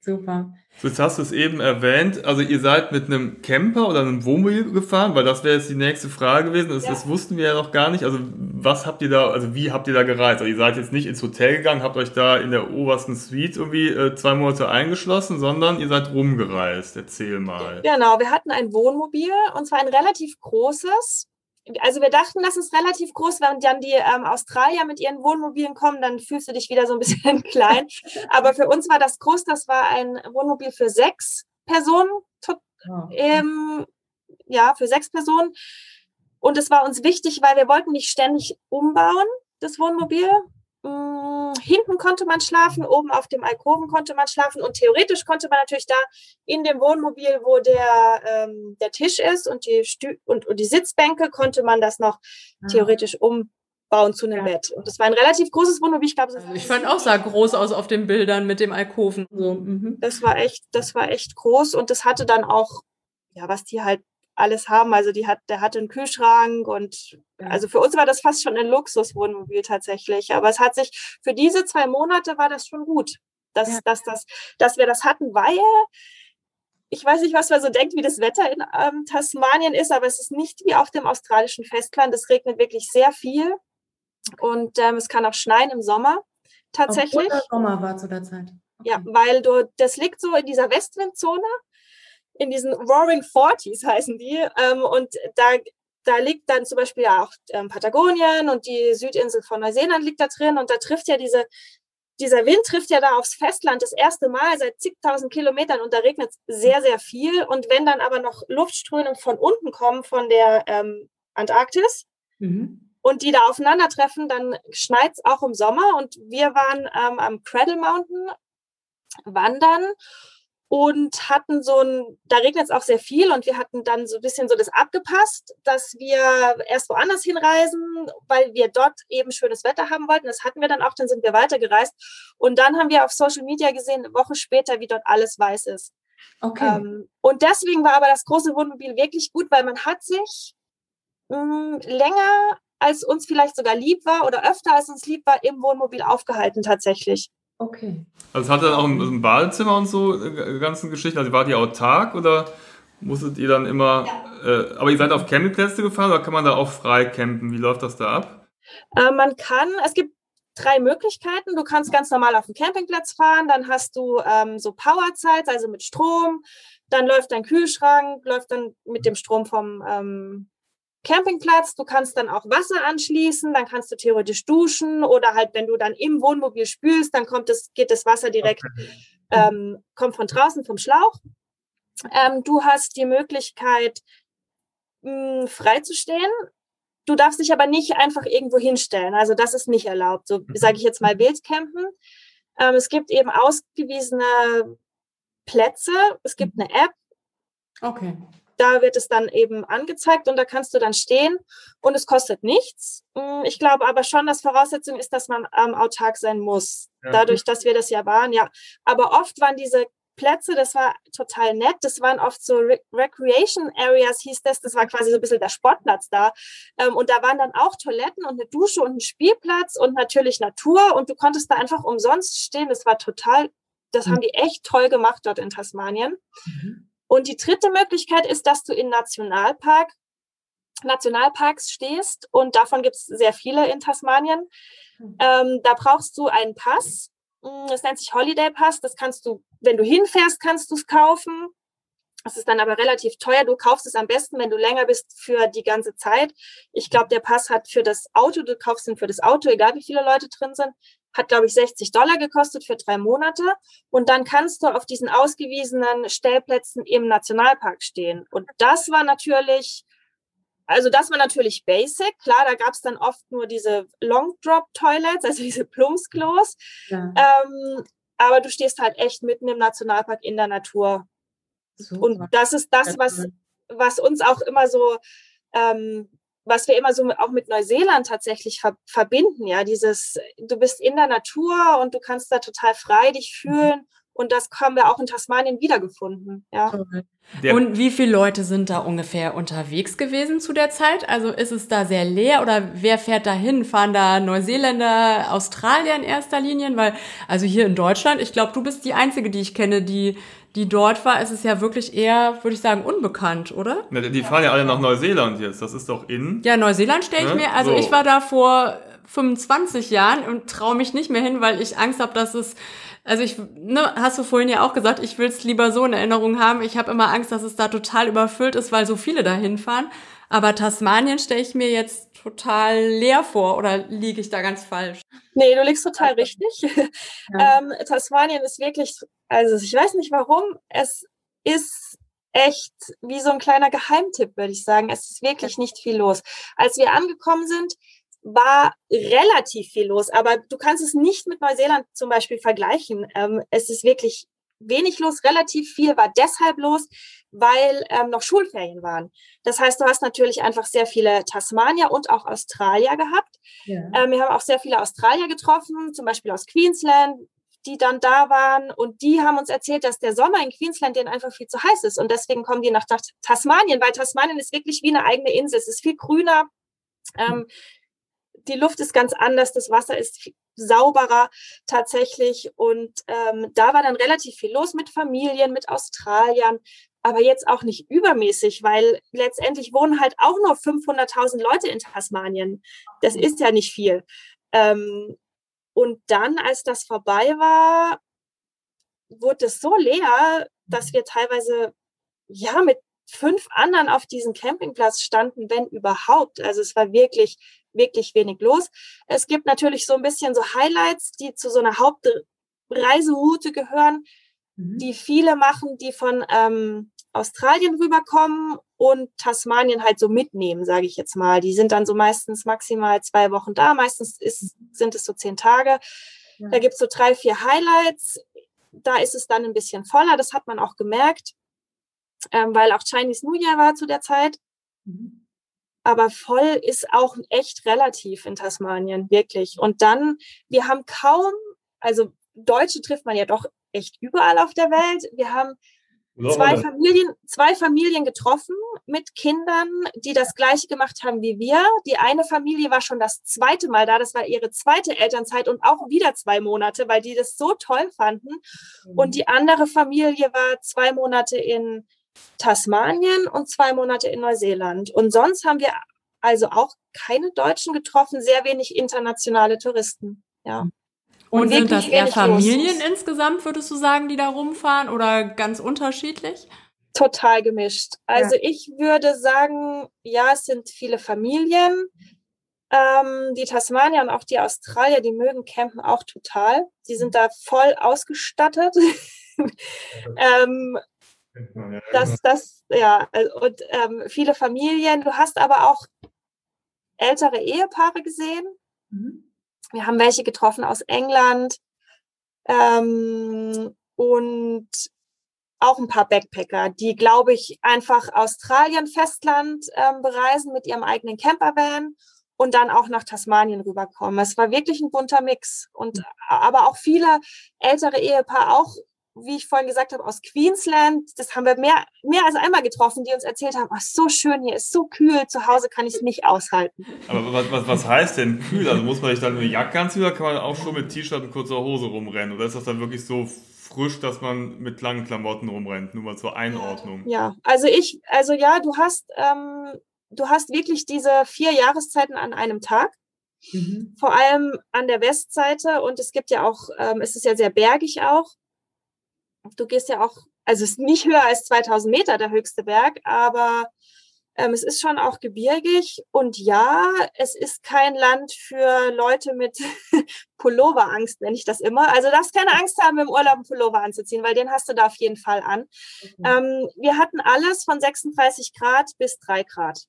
Super. Jetzt hast du es eben erwähnt, also ihr seid mit einem Camper oder einem Wohnmobil gefahren, weil das wäre jetzt die nächste Frage gewesen. Das, ja. das, wussten wir ja noch gar nicht. Also was habt ihr da, also wie habt ihr da gereist? Also ihr seid jetzt nicht ins Hotel gegangen, habt euch da in der obersten Suite irgendwie äh, zwei Monate eingeschlossen, sondern ihr seid rumgereist. Erzähl mal. Genau, wir hatten ein Wohnmobil und zwar ein relativ großes also wir dachten, das ist relativ groß, wenn dann die ähm, Australier mit ihren Wohnmobilen kommen, dann fühlst du dich wieder so ein bisschen <laughs> klein. Aber für uns war das groß, das war ein Wohnmobil für sechs Personen, oh. ähm, ja, für sechs Personen. Und es war uns wichtig, weil wir wollten nicht ständig umbauen, das Wohnmobil. Mm, hinten konnte man schlafen, oben auf dem Alkoven konnte man schlafen und theoretisch konnte man natürlich da in dem Wohnmobil, wo der, ähm, der Tisch ist und die, Stü und, und die Sitzbänke, konnte man das noch ah. theoretisch umbauen zu einem ja. Bett. Und das war ein relativ großes Wohnmobil. Ich glaube, also ich fand auch sah groß aus auf den Bildern mit dem Alkoven. So, mhm. Das war echt, das war echt groß und das hatte dann auch, ja, was die halt alles haben. Also die hat, der hatte einen Kühlschrank und also für uns war das fast schon ein Luxuswohnmobil tatsächlich. Aber es hat sich für diese zwei Monate war das schon gut, dass, ja. dass, dass, dass wir das hatten, weil ich weiß nicht, was man so denkt, wie das Wetter in ähm, Tasmanien ist, aber es ist nicht wie auf dem australischen Festland. Es regnet wirklich sehr viel und ähm, es kann auch schneien im Sommer tatsächlich. Obwohl der Sommer war zu der Zeit. Okay. Ja, weil du, das liegt so in dieser Westwindzone, in diesen Roaring Forties heißen die. Ähm, und da, da liegt dann zum Beispiel ja auch ähm, Patagonien und die Südinsel von Neuseeland liegt da drin. Und da trifft ja diese, dieser Wind trifft ja da aufs Festland das erste Mal seit zigtausend Kilometern und da regnet es sehr, sehr viel. Und wenn dann aber noch Luftströme von unten kommen, von der ähm, Antarktis, mhm und die da aufeinandertreffen, dann schneit es auch im Sommer. Und wir waren ähm, am Cradle Mountain wandern und hatten so ein, da regnet es auch sehr viel und wir hatten dann so ein bisschen so das abgepasst, dass wir erst woanders hinreisen, weil wir dort eben schönes Wetter haben wollten. Das hatten wir dann auch, dann sind wir weitergereist und dann haben wir auf Social Media gesehen, eine Woche später, wie dort alles weiß ist. Okay. Ähm, und deswegen war aber das große Wohnmobil wirklich gut, weil man hat sich mh, mm, länger als uns vielleicht sogar lieb war oder öfter als uns lieb war, im Wohnmobil aufgehalten tatsächlich. Okay. Also es hat dann auch ein, ein Badezimmer und so, äh, ganzen Geschichten. Also wart ihr autark oder musstet ihr dann immer, ja. äh, aber ihr seid auf Campingplätze gefahren oder kann man da auch frei campen? Wie läuft das da ab? Äh, man kann, es gibt drei Möglichkeiten. Du kannst ganz normal auf dem Campingplatz fahren, dann hast du ähm, so Powerzeit, also mit Strom. Dann läuft dein Kühlschrank, läuft dann mit dem Strom vom ähm, Campingplatz. Du kannst dann auch Wasser anschließen, dann kannst du theoretisch duschen oder halt, wenn du dann im Wohnmobil spülst, dann kommt das, geht das Wasser direkt, okay. ähm, kommt von draußen vom Schlauch. Ähm, du hast die Möglichkeit, mh, hm, frei zu stehen. Du darfst dich aber nicht einfach irgendwo hinstellen. Also das ist nicht erlaubt. So sage ich jetzt mal Wildcampen. Ähm, es gibt eben ausgewiesene Plätze. Es gibt eine App. Okay da wird es dann eben angezeigt und da kannst du dann stehen und es kostet nichts. Mm, ich glaube aber schon, dass Voraussetzung ist, dass man ähm, autark sein muss. Ja. Dadurch, dass wir das ja waren, ja. Aber oft waren diese Plätze, das war total nett. Das waren oft so Re Recreation Areas, hieß das. Das war quasi so ein bisschen der Sportplatz da. Ähm, und da waren dann auch Toiletten und eine Dusche und ein Spielplatz und natürlich Natur. Und du konntest da einfach umsonst stehen. Das war total, das mhm. haben die echt toll gemacht dort in Tasmanien. Mhm. Und die dritte Möglichkeit ist, dass du in Nationalpark, Nationalparks stehst und davon gibt es sehr viele in Tasmanien. Hm. Ähm, da brauchst du einen Pass. Hm, das nennt sich Holiday Pass. Das kannst du, wenn du hinfährst, kannst du es kaufen. Das ist dann aber relativ teuer. Du kaufst es am besten, wenn du länger bist für die ganze Zeit. Ich glaube, der Pass hat für das Auto, du kaufst ihn für das Auto, egal wie viele Leute drin sind, hat, glaube ich, 60 Dollar gekostet für drei Monate. Und dann kannst du auf diesen ausgewiesenen Stellplätzen im Nationalpark stehen. Und das war natürlich, also das war natürlich basic. Klar, da gab es dann oft nur diese Long Drop Toilets, also diese Plumpsklos. Ja. Ähm, aber du stehst halt echt mitten im Nationalpark in der Natur. Super. Und das ist das, was, was uns auch immer so ähm, was wir immer so auch mit Neuseeland tatsächlich verbinden, ja, dieses, du bist in der Natur und du kannst da total frei dich mhm. Und das haben wir auch in Tasmanien wiedergefunden. Ja. Und wie viele Leute sind da ungefähr unterwegs gewesen zu der Zeit? Also ist es da sehr leer oder wer fährt da hin? Fahren da Neuseeländer, Australier in erster Linie? Weil, also hier in Deutschland, ich glaube, du bist die Einzige, die ich kenne, die die dort war, ist es ja wirklich eher, würde ich sagen, unbekannt, oder? Ja, die fahren ja alle nach Neuseeland jetzt. Das ist doch in. Ja, Neuseeland stelle ich ja? mir. Also so. ich war da vor 25 Jahren und traue mich nicht mehr hin, weil ich Angst habe, dass es also ich, ne, hast du vorhin ja auch gesagt, ich will es lieber so in Erinnerung haben. Ich habe immer Angst, dass es da total überfüllt ist, weil so viele da hinfahren. Aber Tasmanien stelle ich mir jetzt total leer vor oder liege ich da ganz falsch? Nee, du liegst total richtig. Ja. <laughs> ähm, Tasmanien ist wirklich, also ich weiß nicht warum, es ist echt wie so ein kleiner Geheimtipp, würde ich sagen. Es ist wirklich nicht viel los. Als wir angekommen sind, war relativ viel los, aber du kannst es nicht mit Neuseeland zum Beispiel vergleichen. Ähm, es ist wirklich wenig los, relativ viel war deshalb los, weil ähm, noch Schulferien waren. Das heißt, du hast natürlich einfach sehr viele Tasmanier und auch Australier gehabt. Ja. Ähm, wir haben auch sehr viele Australier getroffen, zum Beispiel aus Queensland, die dann da waren und die haben uns erzählt, dass der Sommer in Queensland denen einfach viel zu heiß ist und deswegen kommen die nach Tasmanien, weil Tasmanien ist wirklich wie eine eigene Insel. Es ist viel grüner, ähm, die Luft ist ganz anders, das Wasser ist sauberer tatsächlich und ähm, da war dann relativ viel los mit Familien, mit Australiern, aber jetzt auch nicht übermäßig, weil letztendlich wohnen halt auch nur 500.000 Leute in Tasmanien. Das mhm. ist ja nicht viel. Ähm, und dann, als das vorbei war, wurde es so leer, dass wir teilweise ja mit fünf anderen auf diesem Campingplatz standen, wenn überhaupt. Also es war wirklich, wirklich wenig los. Es gibt natürlich so ein bisschen so Highlights, die zu so einer Hauptreiseroute gehören, mhm. die viele machen, die von ähm, Australien rüberkommen und Tasmanien halt so mitnehmen, sage ich jetzt mal. Die sind dann so meistens maximal zwei Wochen da, meistens ist, sind es so zehn Tage. Ja. Da gibt es so drei, vier Highlights. Da ist es dann ein bisschen voller, das hat man auch gemerkt, ähm, weil auch Chinese New Year war zu der Zeit. Mhm. Aber voll ist auch echt relativ in Tasmanien, wirklich. Und dann, wir haben kaum, also Deutsche trifft man ja doch echt überall auf der Welt. Wir haben zwei Familien, zwei Familien getroffen mit Kindern, die das gleiche gemacht haben wie wir. Die eine Familie war schon das zweite Mal da, das war ihre zweite Elternzeit und auch wieder zwei Monate, weil die das so toll fanden. Und mhm. die andere Familie war zwei Monate in Tasmanien und zwei Monate in Neuseeland. Und sonst haben wir also auch keine Deutschen getroffen, sehr wenig internationale Touristen. Ja. Und, und sind das eher Familien insgesamt, würdest du sagen, die da rumfahren oder ganz unterschiedlich? Total gemischt. Also ja. ich würde sagen, ja, es sind viele Familien. Ähm, die Tasmanier und auch die Australier, die mögen campen auch total. Die sind da voll ausgestattet. <laughs> ähm, das, das, ja, und ähm, viele Familien. Du hast aber auch ältere Ehepaare gesehen. Mhm. Wir haben welche getroffen aus England ähm, und auch ein paar Backpacker, die, glaube ich, einfach Australien, Festland ähm, bereisen mit ihrem eigenen Campervan und dann auch nach Tasmanien rüberkommen. Es war wirklich ein bunter Mix. Und mhm. aber auch viele ältere Ehepaare, auch wie ich vorhin gesagt habe, aus Queensland. Das haben wir mehr, mehr als einmal getroffen, die uns erzählt haben, ach, so schön hier, ist so kühl, zu Hause kann ich es nicht aushalten. Aber was, was, was heißt denn kühl? Also muss man sich dann eine Jacke anziehen oder kann man auch schon mit T-Shirt und kurzer Hose rumrennen? Oder ist das dann wirklich so frisch, dass man mit langen Klamotten rumrennt? Nur mal zur Einordnung. Ja, also ich, also ja, du hast, ähm, du hast wirklich diese vier Jahreszeiten an einem Tag. Mhm. Vor allem an der Westseite und es gibt ja auch, ähm, es ist ja sehr bergig auch du gehst ja auch, also es ist nicht höher als 2000 Meter der höchste Berg, aber ähm, es ist schon auch gebirgig und ja, es ist kein Land für Leute mit <laughs> Pulloverangst, nenne ich das immer. Also darfst keine Angst haben, im Urlaub einen Pullover anzuziehen, weil den hast du da auf jeden Fall an. Okay. Ähm, wir hatten alles von 36 Grad bis 3 Grad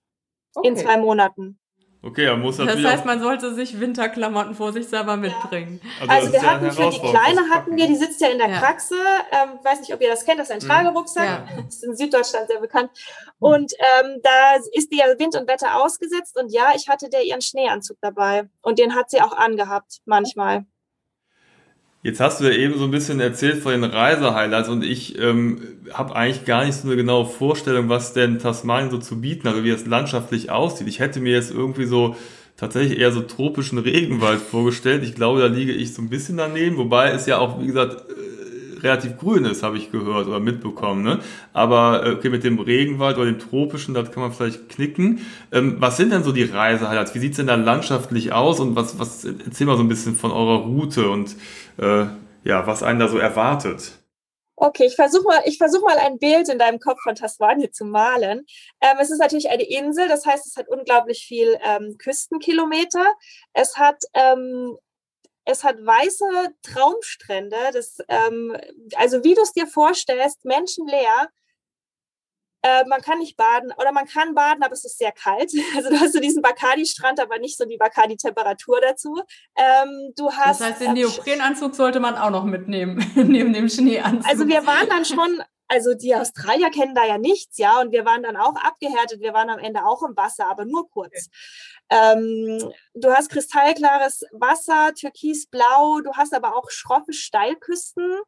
okay. in zwei Monaten. Okay, er muss natürlich. Das heißt, man sollte sich Winterklamotten vor sich selber mitbringen. Ja. Also, also wir hatten für die Kleine hatten wir, die sitzt ja in der ja. Kraxe. Ähm, weiß nicht, ob ihr das kennt, das ist ein mhm. Tragerucksack. Ja. Das ist in Süddeutschland sehr bekannt. Und ähm, da ist die ja Wind und Wetter ausgesetzt. Und ja, ich hatte der ihren Schneeanzug dabei. Und den hat sie auch angehabt, manchmal. Jetzt hast du ja eben so ein bisschen erzählt von den Reisehighlights und ich ähm, habe eigentlich gar nicht so eine genaue Vorstellung, was denn Tasmanien so zu bieten hat, also wie es landschaftlich aussieht. Ich hätte mir jetzt irgendwie so tatsächlich eher so tropischen Regenwald vorgestellt. Ich glaube, da liege ich so ein bisschen daneben, wobei es ja auch, wie gesagt, relativ grün ist, habe ich gehört oder mitbekommen. Ne? Aber äh, okay, mit dem Regenwald oder dem tropischen, das kann man vielleicht knicken. Ähm, was sind denn so die Reisehighlights? Wie sieht's denn da landschaftlich aus und was, was erzähl mal so ein bisschen von eurer Route und äh, ja, was einen da so erwartet. Okay, ich versuche mal, versuch mal ein Bild in deinem Kopf von Tasmanien zu malen. Ähm, es ist natürlich eine Insel, das heißt, es hat unglaublich viel ähm, Küstenkilometer. Es hat ähm, es hat weiße Traumstrände, das, ähm, also wie du es dir vorstellst, menschenleer. Äh, man kann nicht baden oder man kann baden, aber es ist sehr kalt. <laughs> Also du hast so diesen Bacardi-Strand, aber nicht so die Bacardi-Temperatur dazu. Ähm, du hast, das heißt, den ähm, Neoprenanzug sollte man auch noch mitnehmen, <laughs> neben dem Schneeanzug. Also wir waren dann schon also die Australier kennen da ja nichts, ja, und wir waren dann auch abgehärtet, wir waren am Ende auch im Wasser, aber nur kurz. Ähm, du hast kristallklares Wasser, türkisblau, du hast aber auch schroffe Steilküsten,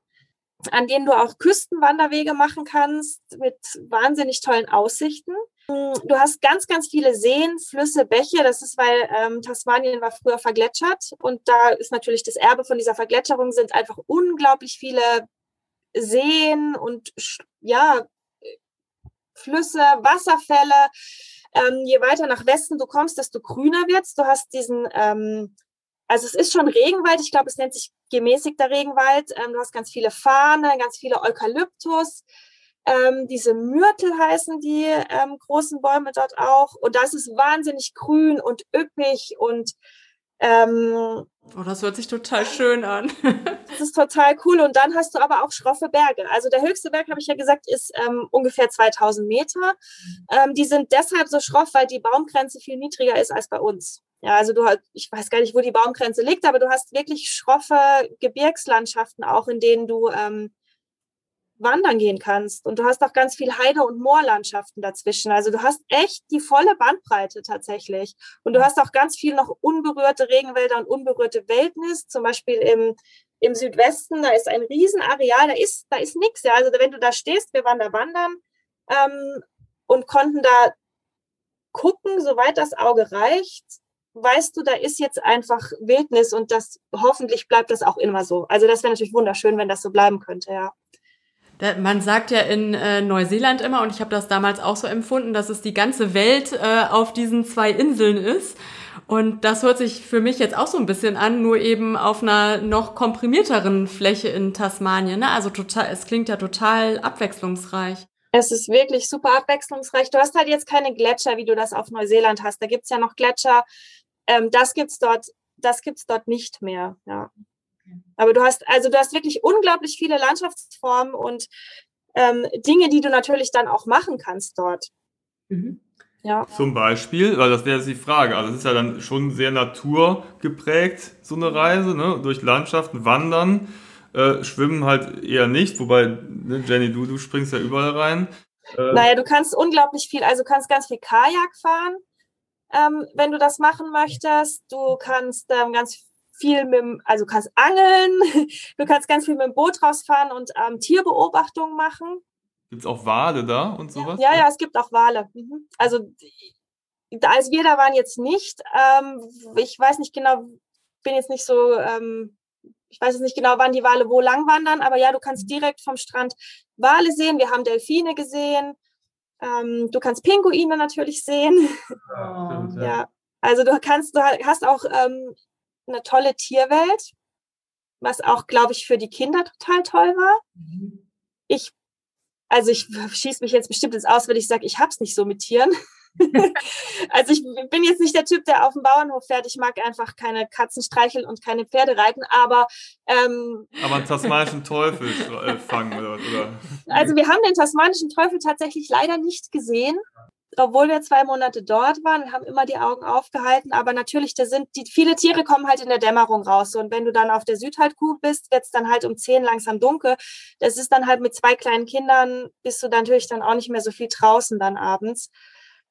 an denen du auch Küstenwanderwege machen kannst mit wahnsinnig tollen Aussichten. Du hast ganz, ganz viele Seen, Flüsse, Bäche. Das ist, weil ähm, Tasmanien war früher vergletschert und da ist natürlich das Erbe von dieser Vergletscherung sind einfach unglaublich viele Seen und ja, Flüsse, Wasserfälle. Ähm, je weiter nach Westen du kommst, desto grüner wird's. Du hast diesen, ähm, also es ist schon Regenwald, ich glaube, es nennt sich gemäßigter Regenwald. Ähm, du hast ganz viele Fahne, ganz viele Eukalyptus. Ähm, diese Myrtel heißen die ähm, großen Bäume dort auch. Und das ist wahnsinnig grün und üppig und ähm, oh, das hört sich total schön an. <laughs> das ist total cool. Und dann hast du aber auch schroffe Berge. Also der höchste Berg, habe ich ja gesagt, ist ähm, ungefähr 2000 Meter. Ähm, die sind deshalb so schroff, weil die Baumgrenze viel niedriger ist als bei uns. Ja, also du, ich weiß gar nicht, wo die Baumgrenze liegt, aber du hast wirklich schroffe Gebirgslandschaften auch, in denen du ähm, wandern gehen kannst. Und du hast auch ganz viel Heide- und Moorlandschaften dazwischen. Also du hast echt die volle Bandbreite tatsächlich. Und du hast auch ganz viel noch unberührte Regenwälder und unberührte Wildnis. Zum Beispiel im, im Südwesten, da ist ein Riesenareal, da ist, da ist nichts. Ja. Also wenn du da stehst, wir waren da wandern ähm, und konnten da gucken, soweit das Auge reicht, weißt du, da ist jetzt einfach Wildnis und das hoffentlich bleibt das auch immer so. Also das wäre natürlich wunderschön, wenn das so bleiben könnte, ja. Man sagt ja in äh, Neuseeland immer, und ich habe das damals auch so empfunden, dass es die ganze Welt äh, auf diesen zwei Inseln ist. Und das hört sich für mich jetzt auch so ein bisschen an, nur eben auf einer noch komprimierteren Fläche in Tasmanien. Ne? Also total, es klingt ja total abwechslungsreich. Es ist wirklich super abwechslungsreich. Du hast halt jetzt keine Gletscher, wie du das auf Neuseeland hast. Da gibt's ja noch Gletscher. Ähm, das gibt's dort, das gibt's dort nicht mehr. Ja. Aber du hast, also du hast wirklich unglaublich viele Landschaftsformen und ähm, Dinge, die du natürlich dann auch machen kannst dort. Mhm. Ja. Zum Beispiel, weil das wäre jetzt die Frage. Also es ist ja dann schon sehr naturgeprägt, so eine Reise, ne? durch Landschaften, Wandern, äh, Schwimmen halt eher nicht, wobei, ne, Jenny, du, du springst ja überall rein. Äh, naja, du kannst unglaublich viel, also du kannst ganz viel Kajak fahren, ähm, wenn du das machen möchtest. Du kannst ähm, ganz viel mit, dem, also kannst angeln, <laughs> du kannst ganz viel mit dem Boot rausfahren und ähm, Tierbeobachtungen machen. Gibt es auch Wale da und sowas? Ja, ja, es gibt auch Wale. Mhm. Also als wir da waren jetzt nicht, ähm, ich weiß nicht genau, bin jetzt nicht so, ähm, ich weiß jetzt nicht genau, wann die Wale wo lang wandern, aber ja, du kannst direkt vom Strand Wale sehen. Wir haben Delfine gesehen. Ähm, du kannst Pinguine natürlich sehen. Ja, <laughs> ja. ja, also du kannst, du hast auch ähm, eine tolle Tierwelt, was auch, glaube ich, für die Kinder total toll war. Mhm. Ich, also ich <laughs> schieße mich jetzt bestimmt ins Aus, wenn ich sage, ich habe es nicht so mit Tieren. <laughs> <laughs> also ich bin jetzt nicht der Typ, der auf dem Bauernhof fährt. Ich mag einfach keine Katzen streicheln und keine Pferde reiten, aber ähm, aber einen tasmanischen Teufel äh, fangen oder, oder? Also wir haben den tasmanischen Teufel tatsächlich leider nicht gesehen obwohl wir zwei Monate dort waren, haben immer die Augen aufgehalten. Aber natürlich, da sind die, viele Tiere kommen halt in der Dämmerung raus. Und wenn du dann auf der Südhalbkugel bist, wird es dann halt um zehn langsam dunkel. Das ist dann halt mit zwei kleinen Kindern, bist du natürlich dann auch nicht mehr so viel draußen dann abends.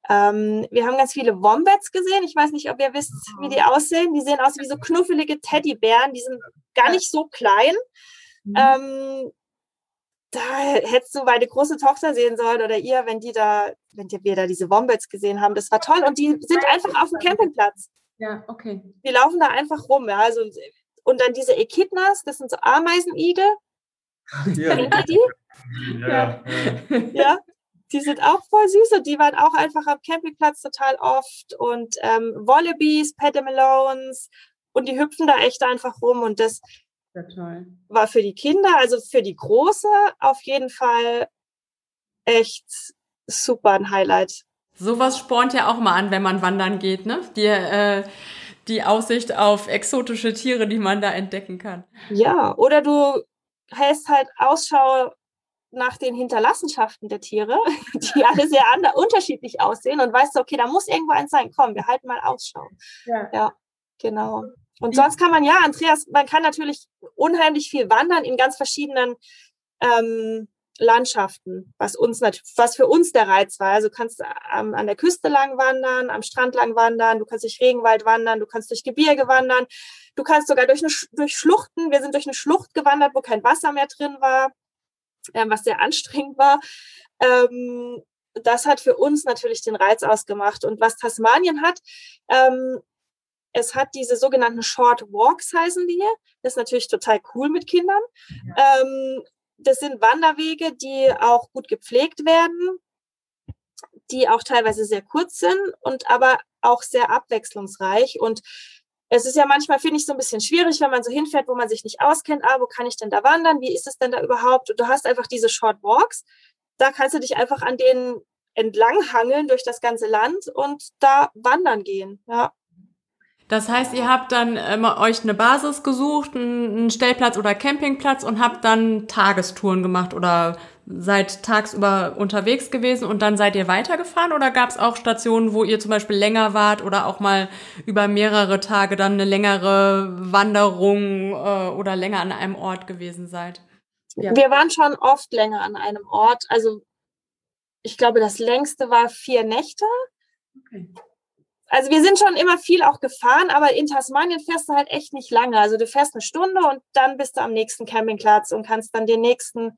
Ähm, wir haben ganz viele Wombats gesehen. Ich weiß nicht, ob ihr wisst, wie die aussehen. Die sehen aus wie so knuffelige Teddybären. Die sind gar nicht so klein. Mhm. Ähm, da hättest du meine große Tochter sehen sollen oder ihr, wenn die da, wenn wir da diese Wombats gesehen haben. Das war toll. Und die sind einfach auf dem Campingplatz. Ja, okay. Die laufen da einfach rum. Ja. Also, und dann diese Echidnas, das sind so Ameisenigel. <laughs> Ja. Kennt ihr die? Ja, ja. ja. Die sind auch voll süß und die waren auch einfach am Campingplatz total oft. Und ähm, Wallabies, Petamalones und die hüpfen da echt einfach rum. Und das, ja, toll. War für die Kinder, also für die Große, auf jeden Fall echt super ein Highlight. Sowas spornt ja auch mal an, wenn man wandern geht, ne? Die, äh, die Aussicht auf exotische Tiere, die man da entdecken kann. Ja, oder du hältst halt Ausschau nach den Hinterlassenschaften der Tiere, <laughs> die alle sehr anders, unterschiedlich aussehen und weißt du, okay, da muss irgendwo eins sein. Komm, wir halten mal Ausschau. Ja, ja genau. Und sonst kann man ja, Andreas, man kann natürlich unheimlich viel wandern in ganz verschiedenen ähm, Landschaften, was uns was für uns der Reiz war. Also du kannst ähm, an der Küste lang wandern, am Strand lang wandern, du kannst durch Regenwald wandern, du kannst durch Gebirge wandern, du kannst sogar durch, eine, durch Schluchten. Wir sind durch eine Schlucht gewandert, wo kein Wasser mehr drin war, äh, was sehr <laughs> anstrengend war. Ähm, das hat für uns natürlich den Reiz ausgemacht. Und was Tasmanien hat, ähm, es hat diese sogenannten Short Walks, heißen die. Das ist natürlich total cool mit Kindern. Ja. Ähm, das sind Wanderwege, die auch gut gepflegt werden, die auch teilweise sehr kurz sind und aber auch sehr abwechslungsreich. Und es ist ja manchmal, finde ich, so ein bisschen schwierig, wenn man so hinfährt, wo man sich nicht auskennt. Ah, wo kann ich denn da wandern? Wie ist es denn da überhaupt? Und du hast einfach diese Short Walks. Da kannst du dich einfach an denen entlang hangeln durch das ganze Land und da wandern gehen. Ja. Das heißt, ihr habt dann immer euch eine Basis gesucht, einen Stellplatz oder Campingplatz und habt dann Tagestouren gemacht oder seid tagsüber unterwegs gewesen und dann seid ihr weitergefahren oder gab es auch Stationen, wo ihr zum Beispiel länger wart oder auch mal über mehrere Tage dann eine längere Wanderung äh, oder länger an einem Ort gewesen seid? Ja. Wir waren schon oft länger an einem Ort. Also ich glaube, das längste war vier Nächte. Okay also wir sind schon immer viel auch gefahren, aber in Tasmanien fährst du halt echt nicht lange. Also du fährst eine Stunde und dann bist du am nächsten Campingplatz und kannst dann den nächsten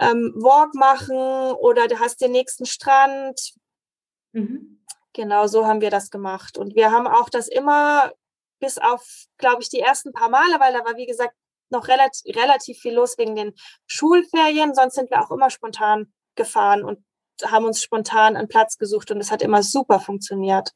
ähm, Walk machen oder du hast den nächsten Strand. Mhm. Genau so haben wir das gemacht. Und wir haben auch das immer bis auf, glaube ich, die ersten paar Male, weil da war, wie gesagt, noch relativ, relativ viel los wegen den Schulferien. Sonst sind wir auch immer spontan gefahren und haben uns spontan einen Platz gesucht und es hat immer super funktioniert.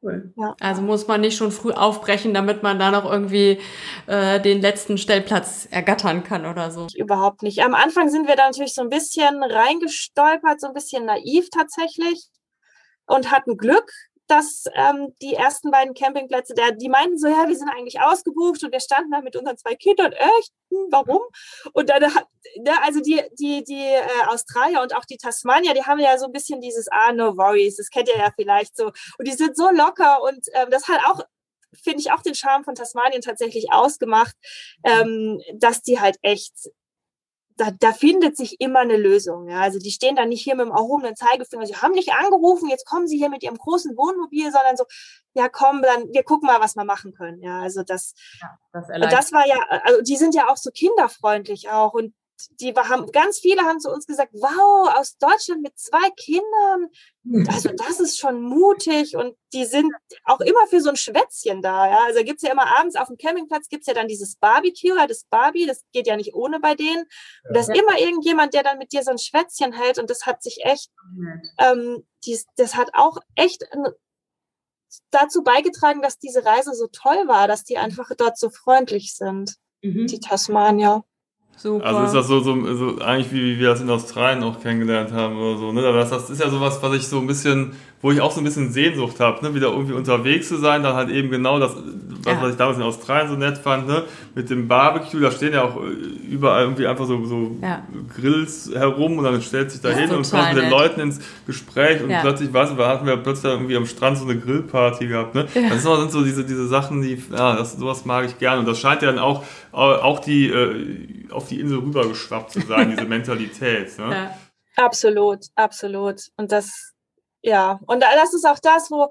Cool. Ja. Also muss man nicht schon früh aufbrechen, damit man da noch irgendwie äh, den letzten Stellplatz ergattern kann oder so. Überhaupt nicht. Am Anfang sind wir da natürlich so ein bisschen reingestolpert, so ein bisschen naiv tatsächlich und hatten Glück, dass ähm, die ersten beiden Campingplätze, der, die meinten so, ja, wir sind eigentlich ausgebucht und wir standen da mit unseren zwei Kindern, echt, hm, warum? Und dann, ja, also die, die, die äh, Australier und auch die Tasmanier, die haben ja so ein bisschen dieses, ah, no worries, das kennt ihr ja vielleicht so. Und die sind so locker und ähm, das hat auch finde ich auch den Charme von Tasmanien tatsächlich ausgemacht, ähm, dass die halt echt da, da findet sich immer eine Lösung. Ja. Also die stehen dann nicht hier mit dem erhobenen Zeigefinger, sie haben nicht angerufen, jetzt kommen sie hier mit ihrem großen Wohnmobil, sondern so, ja komm, dann wir gucken mal, was wir machen können. Ja, also das, ja, das, das war ja, also die sind ja auch so kinderfreundlich auch und die haben, ganz viele haben zu uns gesagt, wow, aus Deutschland mit zwei Kindern, hm. also das ist schon mutig und die sind auch immer für so ein Schwätzchen da, ja. Also gibt es ja immer abends auf dem Campingplatz gibt es ja dann dieses Barbecue, das Barbie, das geht ja nicht ohne bei denen. Und da ist immer irgendjemand, der dann mit dir so ein Schwätzchen hält und das hat sich echt, ähm, dies, das hat auch echt dazu beigetragen, dass diese Reise so toll war, dass die einfach dort so freundlich sind, mhm. die Tasmanier. Super. Also ist das so, so, so eigentlich wie, wie wir das in Australien auch kennengelernt haben oder so. Ne? Aber das, das ist ja sowas, was ich so ein bisschen, wo ich auch so ein bisschen Sehnsucht habe, ne? wieder irgendwie unterwegs zu sein, dann halt eben genau das, was, ja. was ich damals in Australien so nett fand, ne? mit dem Barbecue, da stehen ja auch äh, überall irgendwie einfach so, so ja. Grills herum und dann stellt sich da hin und kommt mit den Leuten ins Gespräch und ja. plötzlich, weißt du, hatten wir plötzlich irgendwie am Strand so eine Grillparty gehabt. Ne? Das sind so diese, diese Sachen, die, ja, das, sowas mag ich gerne und das scheint ja dann auch, auch die, äh, auf die Insel rübergeschwappt zu sein, diese <laughs> Mentalität. Ne? Ja. Absolut, absolut. Und das, ja, und das ist auch das, wo,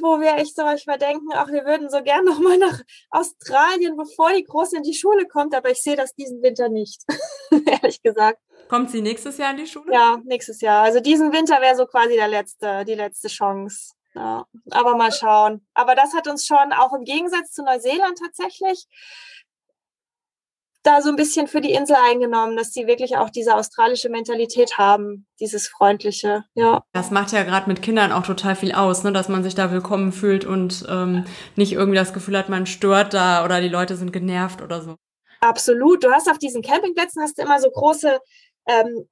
wo wir echt so manchmal denken, ach, wir würden so gern nochmal nach Australien, bevor die Große in die Schule kommt, aber ich sehe das diesen Winter nicht, <laughs> ehrlich gesagt. Kommt sie nächstes Jahr in die Schule? Ja, nächstes Jahr. Also diesen Winter wäre so quasi der letzte, die letzte Chance. Ja, aber mal schauen. Aber das hat uns schon auch im Gegensatz zu Neuseeland tatsächlich da so ein bisschen für die Insel eingenommen, dass die wirklich auch diese australische Mentalität haben, dieses freundliche, ja. Das macht ja gerade mit Kindern auch total viel aus, ne, dass man sich da willkommen fühlt und ähm, nicht irgendwie das Gefühl hat, man stört da oder die Leute sind genervt oder so. Absolut. Du hast auf diesen Campingplätzen hast du immer so große ähm,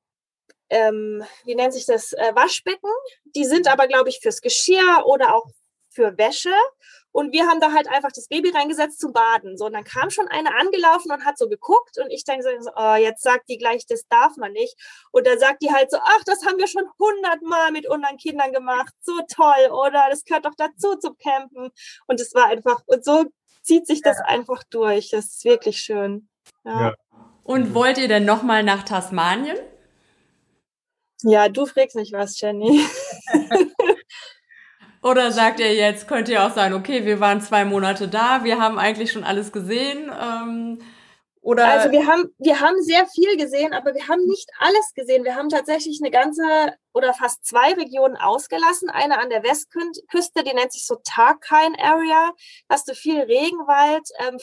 ähm, wie nennt sich das, äh, Waschbecken. Die sind aber, glaube ich, fürs Geschirr oder auch für Wäsche. Und wir haben da halt einfach das Baby reingesetzt zum Baden. So, und dann kam schon eine angelaufen und hat so geguckt und ich denke so, oh, jetzt sagt die gleich, das darf man nicht. Und dann sagt die halt so, ach, das haben wir schon hundertmal mit unseren Kindern gemacht. So toll, oder? Das gehört doch dazu zum Campen. Und es war einfach, und so zieht sich das ja. einfach durch. Das ist wirklich schön. Ja. ja. Und wollt ihr denn nochmal nach Tasmanien? Ja, du fragst mich was, Jenny. <laughs> Oder sagt ihr jetzt, könnt ihr auch sagen, okay, wir waren zwei Monate da, wir haben eigentlich schon alles gesehen? Ähm, oder also wir haben, wir haben sehr viel gesehen, aber wir haben nicht alles gesehen. Wir haben tatsächlich eine ganze oder fast zwei Regionen ausgelassen. Eine an der Westküste, die nennt sich so Tarkine Area. Hast du viel Regenwald, ähm,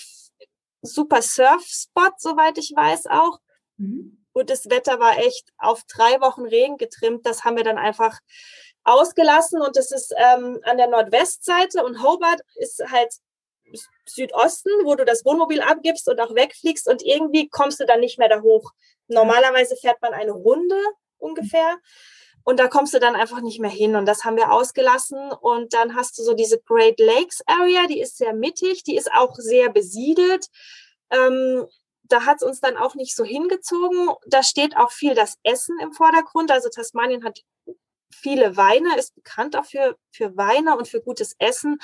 super Surfspot, soweit ich weiß auch. Mhm. Und das Wetter war echt auf drei Wochen Regen getrimmt. Das haben wir dann einfach ausgelassen und das ist ähm, an der Nordwestseite und Hobart ist halt Südosten, wo du das Wohnmobil abgibst und auch wegfliegst und irgendwie kommst du dann nicht mehr da hoch. Normalerweise fährt man eine Runde ungefähr und da kommst du dann einfach nicht mehr hin und das haben wir ausgelassen und dann hast du so diese Great Lakes Area, die ist sehr mittig, die ist auch sehr besiedelt. Ähm, da hat es uns dann auch nicht so hingezogen. Da steht auch viel das Essen im Vordergrund. Also Tasmanien hat viele Weine, ist bekannt auch für, für Weine und für gutes Essen.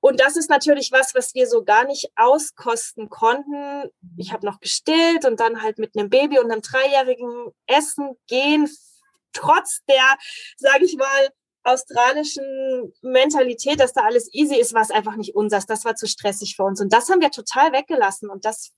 Und das ist natürlich was, was wir so gar nicht auskosten konnten. Ich habe noch gestillt und dann halt mit einem Baby und einem Dreijährigen essen gehen, trotz der, sage ich mal, australischen Mentalität, dass da alles easy ist, war es einfach nicht unseres. Das war zu stressig für uns. Und das haben wir total weggelassen. Und das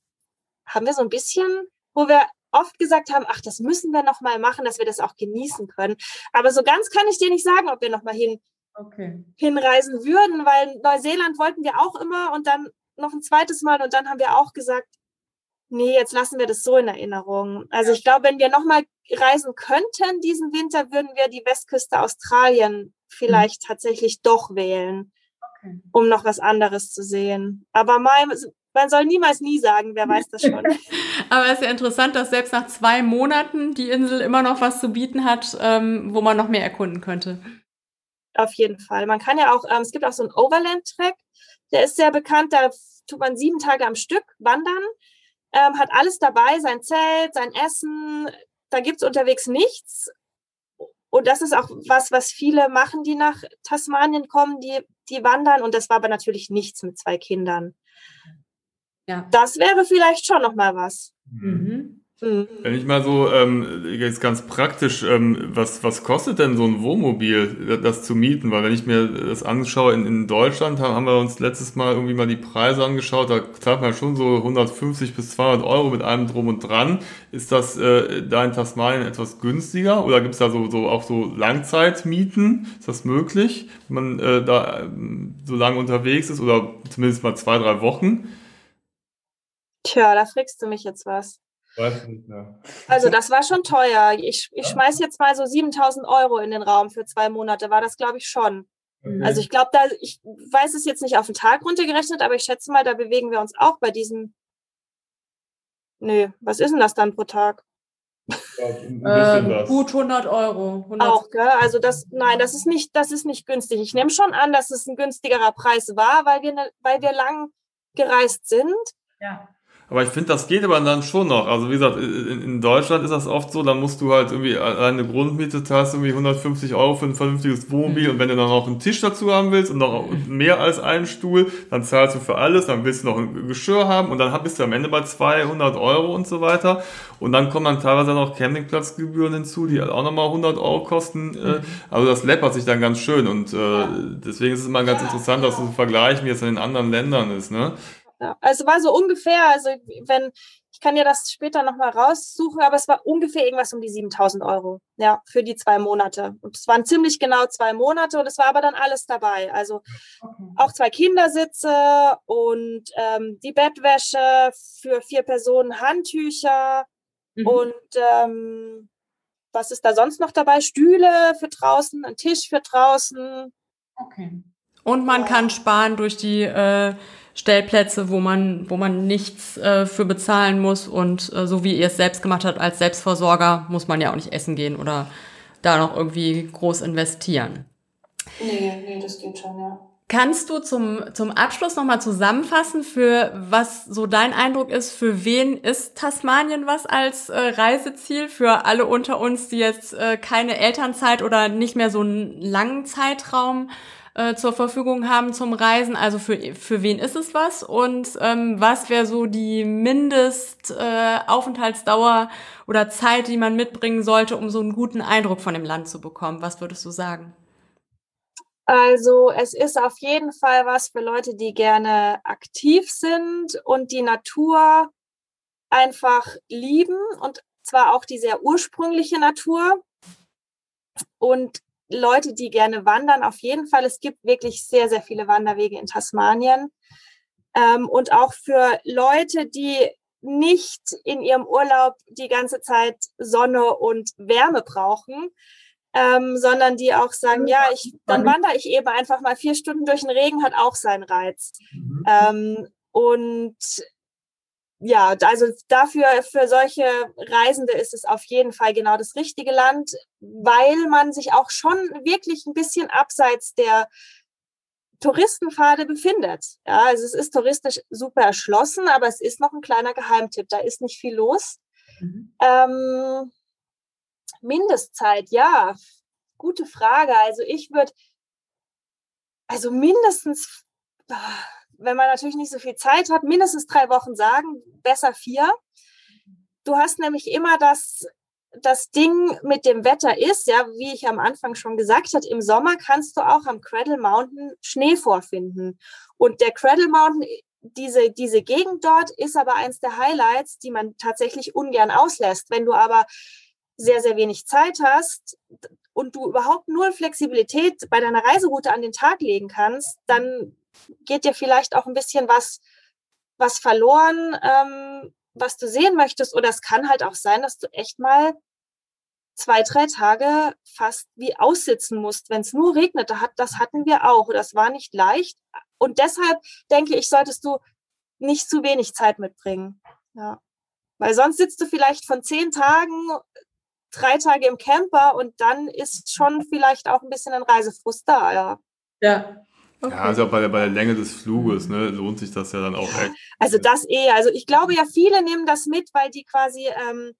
haben wir so ein bisschen, wo wir oft gesagt haben, ach, das müssen wir noch mal machen, dass wir das auch genießen können. Aber so ganz kann ich dir nicht sagen, ob wir noch mal hin okay. hinreisen würden, weil Neuseeland wollten wir auch immer und dann noch ein zweites Mal und dann haben wir auch gesagt, nee, jetzt lassen wir das so in Erinnerung. Also ich glaube, wenn wir noch mal reisen könnten diesen Winter, würden wir die Westküste Australien vielleicht mhm. tatsächlich doch wählen, okay. um noch was anderes zu sehen. Aber mal, man soll niemals nie sagen, wer weiß das schon. <laughs> Aber es ist ja interessant, dass selbst nach zwei Monaten die Insel immer noch was zu bieten hat, ähm, wo man noch mehr erkunden könnte. Auf jeden Fall. Man kann ja auch, ähm, es gibt auch so einen Overland-Track, der ist sehr bekannt, da tut man sieben Tage am Stück wandern, ähm, hat alles dabei, sein Zelt, sein Essen, da gibt es unterwegs nichts. Und das ist auch was, was viele machen, die nach Tasmanien kommen, die, die wandern. Und das war aber natürlich nichts mit zwei Kindern. Ja. Das wäre vielleicht schon noch mal was. Mhm. Mhm. Wenn ich mal so ähm, jetzt ganz praktisch, ähm, was, was kostet denn so ein Wohnmobil, das zu mieten? Weil wenn ich mir das anschaue, in, in Deutschland haben wir uns letztes Mal irgendwie mal die Preise angeschaut, da zahlt man schon so 150 bis 200 Euro mit allem drum und dran. Ist das äh, da in Tasmanien etwas günstiger oder gibt es da so, so auch so Langzeitmieten? Ist das möglich, wenn man äh, da äh, so lange unterwegs ist oder zumindest mal zwei, drei Wochen? Tja, da fragst du mich jetzt was. Weiß nicht mehr. Also das war schon teuer. Ich, ich schmeiß jetzt mal so 7000 Euro in den Raum für zwei Monate. War das, glaube ich, schon. Okay. Also ich glaube, da, ich weiß es jetzt nicht auf den Tag runtergerechnet, aber ich schätze mal, da bewegen wir uns auch bei diesem. Nö, was ist denn das dann pro Tag? Ja, ähm, gut 100 Euro. 100. Auch, gell? Also das, nein, das ist nicht, das ist nicht günstig. Ich nehme schon an, dass es ein günstigerer Preis war, weil wir, ne, weil wir lang gereist sind. Ja. Aber ich finde, das geht aber dann schon noch. Also wie gesagt, in, Deutschland ist das oft so, da musst du halt irgendwie eine Grundmiete zahlst irgendwie 150 Euro für ein vernünftiges Wohnmobil mhm. und wenn du dann noch einen Tisch dazu haben willst und noch mehr als einen Stuhl, dann zahlst du für alles, dann willst du noch ein Geschirr haben und dann bist du am Ende bei 200 Euro und so weiter. Und dann kommen dann teilweise noch Campingplatzgebühren hinzu, die halt auch nochmal 100 Euro kosten. Äh, mhm. Also das läppert sich dann ganz schön und äh, deswegen ist es immer ganz interessant, das zu vergleichen, wie es in den anderen Ländern ist. Ne? Ja, also war so ungefähr, also wenn, ich kann ja das später nochmal raussuchen, aber es war ungefähr irgendwas um die 7000 Euro, ja, für die zwei Monate. Und es waren ziemlich genau zwei Monate und es war aber dann alles dabei. Also okay. auch zwei Kindersitze und ähm, die Bettwäsche für vier Personen, Handtücher mhm. und ähm, was ist da sonst noch dabei? Stühle für draußen, ein Tisch für draußen. Okay. Und man ja. kann sparen durch die äh, Stellplätze, wo man, wo man nichts äh, für bezahlen muss. Und äh, so wie ihr es selbst gemacht habt als Selbstversorger, muss man ja auch nicht essen gehen oder da noch irgendwie groß investieren. Nee, nee, das geht schon, ja. Kannst du zum, zum Abschluss nochmal zusammenfassen, für was so dein Eindruck ist, für wen ist Tasmanien was als äh, Reiseziel? Für alle unter uns, die jetzt äh, keine Elternzeit oder nicht mehr so einen langen Zeitraum äh, zur Verfügung haben zum Reisen. Also für, für wen ist es was? Und ähm, was wäre so die Mindestaufenthaltsdauer äh, oder Zeit, die man mitbringen sollte, um so einen guten Eindruck von dem Land zu bekommen? Was würdest du sagen? Also es ist auf jeden Fall was für Leute, die gerne aktiv sind und die Natur einfach lieben und zwar auch die sehr ursprüngliche Natur und Leute, die gerne wandern, auf jeden Fall. Es gibt wirklich sehr, sehr viele Wanderwege in Tasmanien. Ähm, und auch für Leute, die nicht in ihrem Urlaub die ganze Zeit Sonne und Wärme brauchen, ähm, sondern die auch sagen, ja, ich, dann wandere ich eben einfach mal vier Stunden durch den Regen, hat auch seinen Reiz. Mhm. Ähm, und ja, also dafür, für solche Reisende ist es auf jeden Fall genau das richtige Land, weil man sich auch schon wirklich ein bisschen abseits der Touristenpfade befindet. Ja, also es ist touristisch super erschlossen, aber es ist noch ein kleiner Geheimtipp. Da ist nicht viel los. Mhm. Ähm, Mindestzeit, ja, gute Frage. Also ich würde, also mindestens, wenn man natürlich nicht so viel Zeit hat, mindestens drei Wochen sagen, besser vier. Du hast nämlich immer das, das Ding mit dem Wetter ist, ja, wie ich am Anfang schon gesagt habe, im Sommer kannst du auch am Cradle Mountain Schnee vorfinden. Und der Cradle Mountain, diese, diese Gegend dort ist aber eins der Highlights, die man tatsächlich ungern auslässt. Wenn du aber sehr, sehr wenig Zeit hast und du überhaupt null Flexibilität bei deiner Reiseroute an den Tag legen kannst, dann geht dir vielleicht auch ein bisschen was, was verloren, ähm, was du sehen möchtest. Oder es kann halt auch sein, dass du echt mal zwei, drei Tage fast wie aussitzen musst, wenn es nur regnet. Das hatten wir auch. Das war nicht leicht. Und deshalb denke ich, solltest du nicht zu wenig Zeit mitbringen. Ja. Weil sonst sitzt du vielleicht von zehn Tagen drei Tage im Camper und dann ist schon vielleicht auch ein bisschen ein Reisefrust da, ja. Ja. Okay. Ja, also bei der, bei der Länge des Fluges ne, lohnt sich das ja dann auch echt. Also das eh. Also ich glaube ja, viele nehmen das mit, weil die quasi ähm,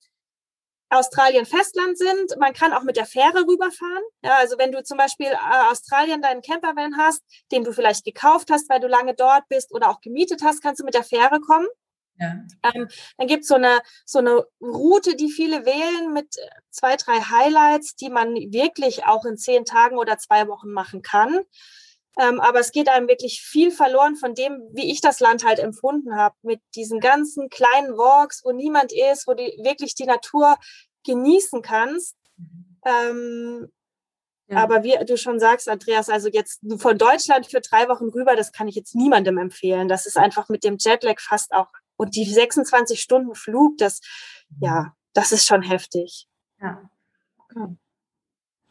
Australien Festland sind. Man kann auch mit der Fähre rüberfahren. Ja, also wenn du zum Beispiel äh, Australien deinen Campervan hast, den du vielleicht gekauft hast, weil du lange dort bist oder auch gemietet hast, kannst du mit der Fähre kommen. Ja. Ähm, dann gibt so es eine, so eine Route, die viele wählen mit zwei, drei Highlights, die man wirklich auch in zehn Tagen oder zwei Wochen machen kann. Ähm, aber es geht einem wirklich viel verloren von dem, wie ich das Land halt empfunden habe, mit diesen ganzen kleinen Walks, wo niemand ist, wo du wirklich die Natur genießen kannst. Ähm, ja. Aber wie du schon sagst, Andreas, also jetzt von Deutschland für drei Wochen rüber, das kann ich jetzt niemandem empfehlen. Das ist einfach mit dem Jetlag fast auch und die 26 Stunden Flug, das, ja, das ist schon heftig. Ja. Okay.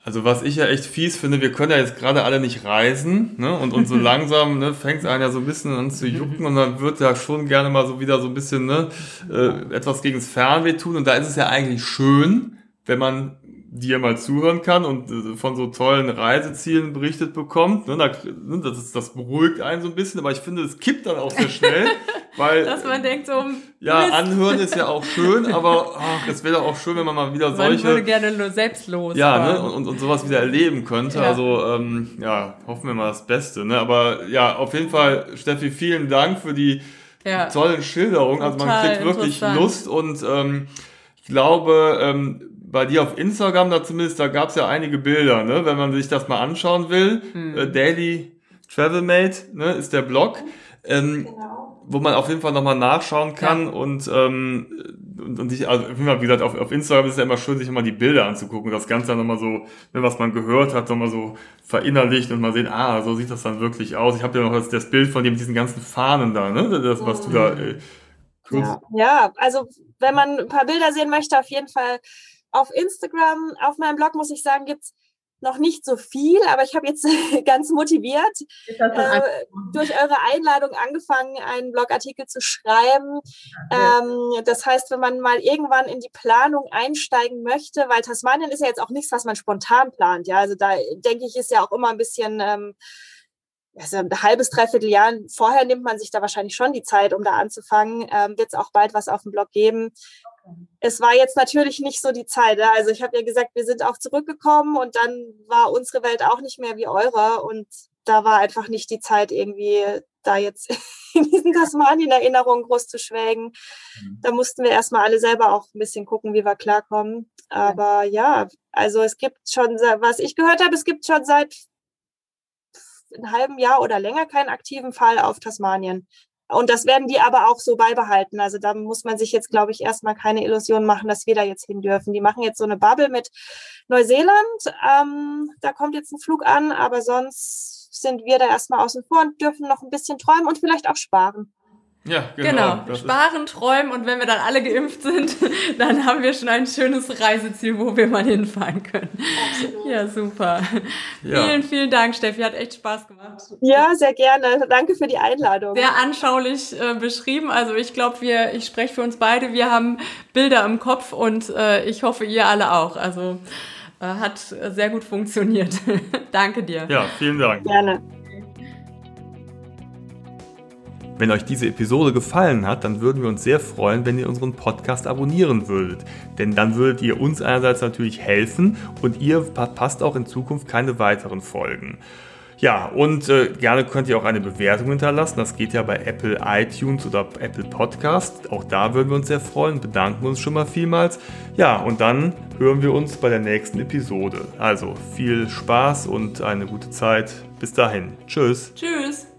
Also was ich ja echt fies finde, wir können ja jetzt gerade alle nicht reisen, ne? Und, und so <laughs> langsam ne, fängt es einen ja so ein bisschen an zu jucken und dann wird ja schon gerne mal so wieder so ein bisschen ne, äh, etwas gegen das Fernweh tun. Und da ist es ja eigentlich schön, wenn man dir mal zuhören kann und äh, von so tollen Reisezielen berichtet bekommt. Ne, da, ne, das, ist, das beruhigt einen so ein bisschen, aber ich finde, es kippt dann auch sehr schnell, <laughs> weil... Dass man denkt so... Ja, Mist. anhören ist ja auch schön, aber ach, es wäre auch schön, wenn man mal wieder man solche... Man würde gerne nur selbst los. Ja, ne, und, und sowas wieder erleben könnte. Ja. Also, ähm, ja, hoffen wir mal das Beste. Ne? Aber ja, auf jeden Fall, Steffi, vielen Dank für die ja. tollen Schilderungen. Also man kriegt wirklich Lust und ähm, ich glaube, ähm, bei dir auf Instagram, da zumindest, da gab es ja einige Bilder, ne? wenn man sich das mal anschauen will. Hm. Äh, Daily Travelmate ne, ist der Blog, ähm, genau. Wo man auf jeden Fall nochmal nachschauen kann ja. und, ähm, und, und sich, also wie gesagt, auf, auf Instagram ist es ja immer schön, sich immer die Bilder anzugucken, das Ganze dann nochmal so, ne, was man gehört hat, nochmal so verinnerlicht und mal sehen, ah, so sieht das dann wirklich aus. Ich habe ja noch das, das Bild von dem, diesen ganzen Fahnen da, ne? Das, was du da äh, ja. ja, also wenn man ein paar Bilder sehen möchte, auf jeden Fall auf Instagram, auf meinem Blog, muss ich sagen, gibt es noch nicht so viel, aber ich habe jetzt <laughs> ganz motiviert äh, durch eure Einladung angefangen, einen Blogartikel zu schreiben. Ähm, das heißt, wenn man mal irgendwann in die Planung einsteigen möchte, weil Tasmanien ist ja jetzt auch nichts, was man spontan plant. Ja, also da denke ich, ist ja auch immer ein bisschen ähm, also ein halbes, dreiviertel Jahr vorher nimmt man sich da wahrscheinlich schon die Zeit, um da anzufangen. Ähm, Wird es auch bald was auf dem Blog geben. Es war jetzt natürlich nicht so die Zeit. Ja? Also ich habe ja gesagt, wir sind auch zurückgekommen und dann war unsere Welt auch nicht mehr wie eure. Und da war einfach nicht die Zeit irgendwie da jetzt <laughs> in diesen Tasmanien-Erinnerungen groß zu schwelgen. Mhm. Da mussten wir erstmal alle selber auch ein bisschen gucken, wie wir klarkommen. Aber ja, also es gibt schon, was ich gehört habe, es gibt schon seit einem halben Jahr oder länger keinen aktiven Fall auf Tasmanien. Und das werden die aber auch so beibehalten. Also da muss man sich jetzt, glaube ich, erstmal keine Illusion machen, dass wir da jetzt hin dürfen. Die machen jetzt so eine Bubble mit Neuseeland. Ähm, da kommt jetzt ein Flug an, aber sonst sind wir da erstmal außen vor und dürfen noch ein bisschen träumen und vielleicht auch sparen. Ja, genau. genau. Sparen, träumen und wenn wir dann alle geimpft sind, <laughs> dann haben wir schon ein schönes Reiseziel, wo wir mal hinfahren können. Absolut. Ja, super. Ja. Vielen, vielen Dank, Steffi. Hat echt Spaß gemacht. Ja, sehr gerne. Danke für die Einladung. Sehr anschaulich äh, beschrieben. Also ich glaube, wir, ich spreche für uns beide, wir haben Bilder im Kopf und äh, ich hoffe, ihr alle auch. Also äh, hat sehr gut funktioniert. <laughs> Danke dir. Ja, vielen Dank. Gerne. Wenn euch diese Episode gefallen hat, dann würden wir uns sehr freuen, wenn ihr unseren Podcast abonnieren würdet. Denn dann würdet ihr uns einerseits natürlich helfen und ihr verpasst auch in Zukunft keine weiteren Folgen. Ja, und äh, gerne könnt ihr auch eine Bewertung hinterlassen. Das geht ja bei Apple iTunes oder Apple Podcast. Auch da würden wir uns sehr freuen. Bedanken uns schon mal vielmals. Ja, und dann hören wir uns bei der nächsten Episode. Also viel Spaß und eine gute Zeit. Bis dahin. Tschüss. Tschüss.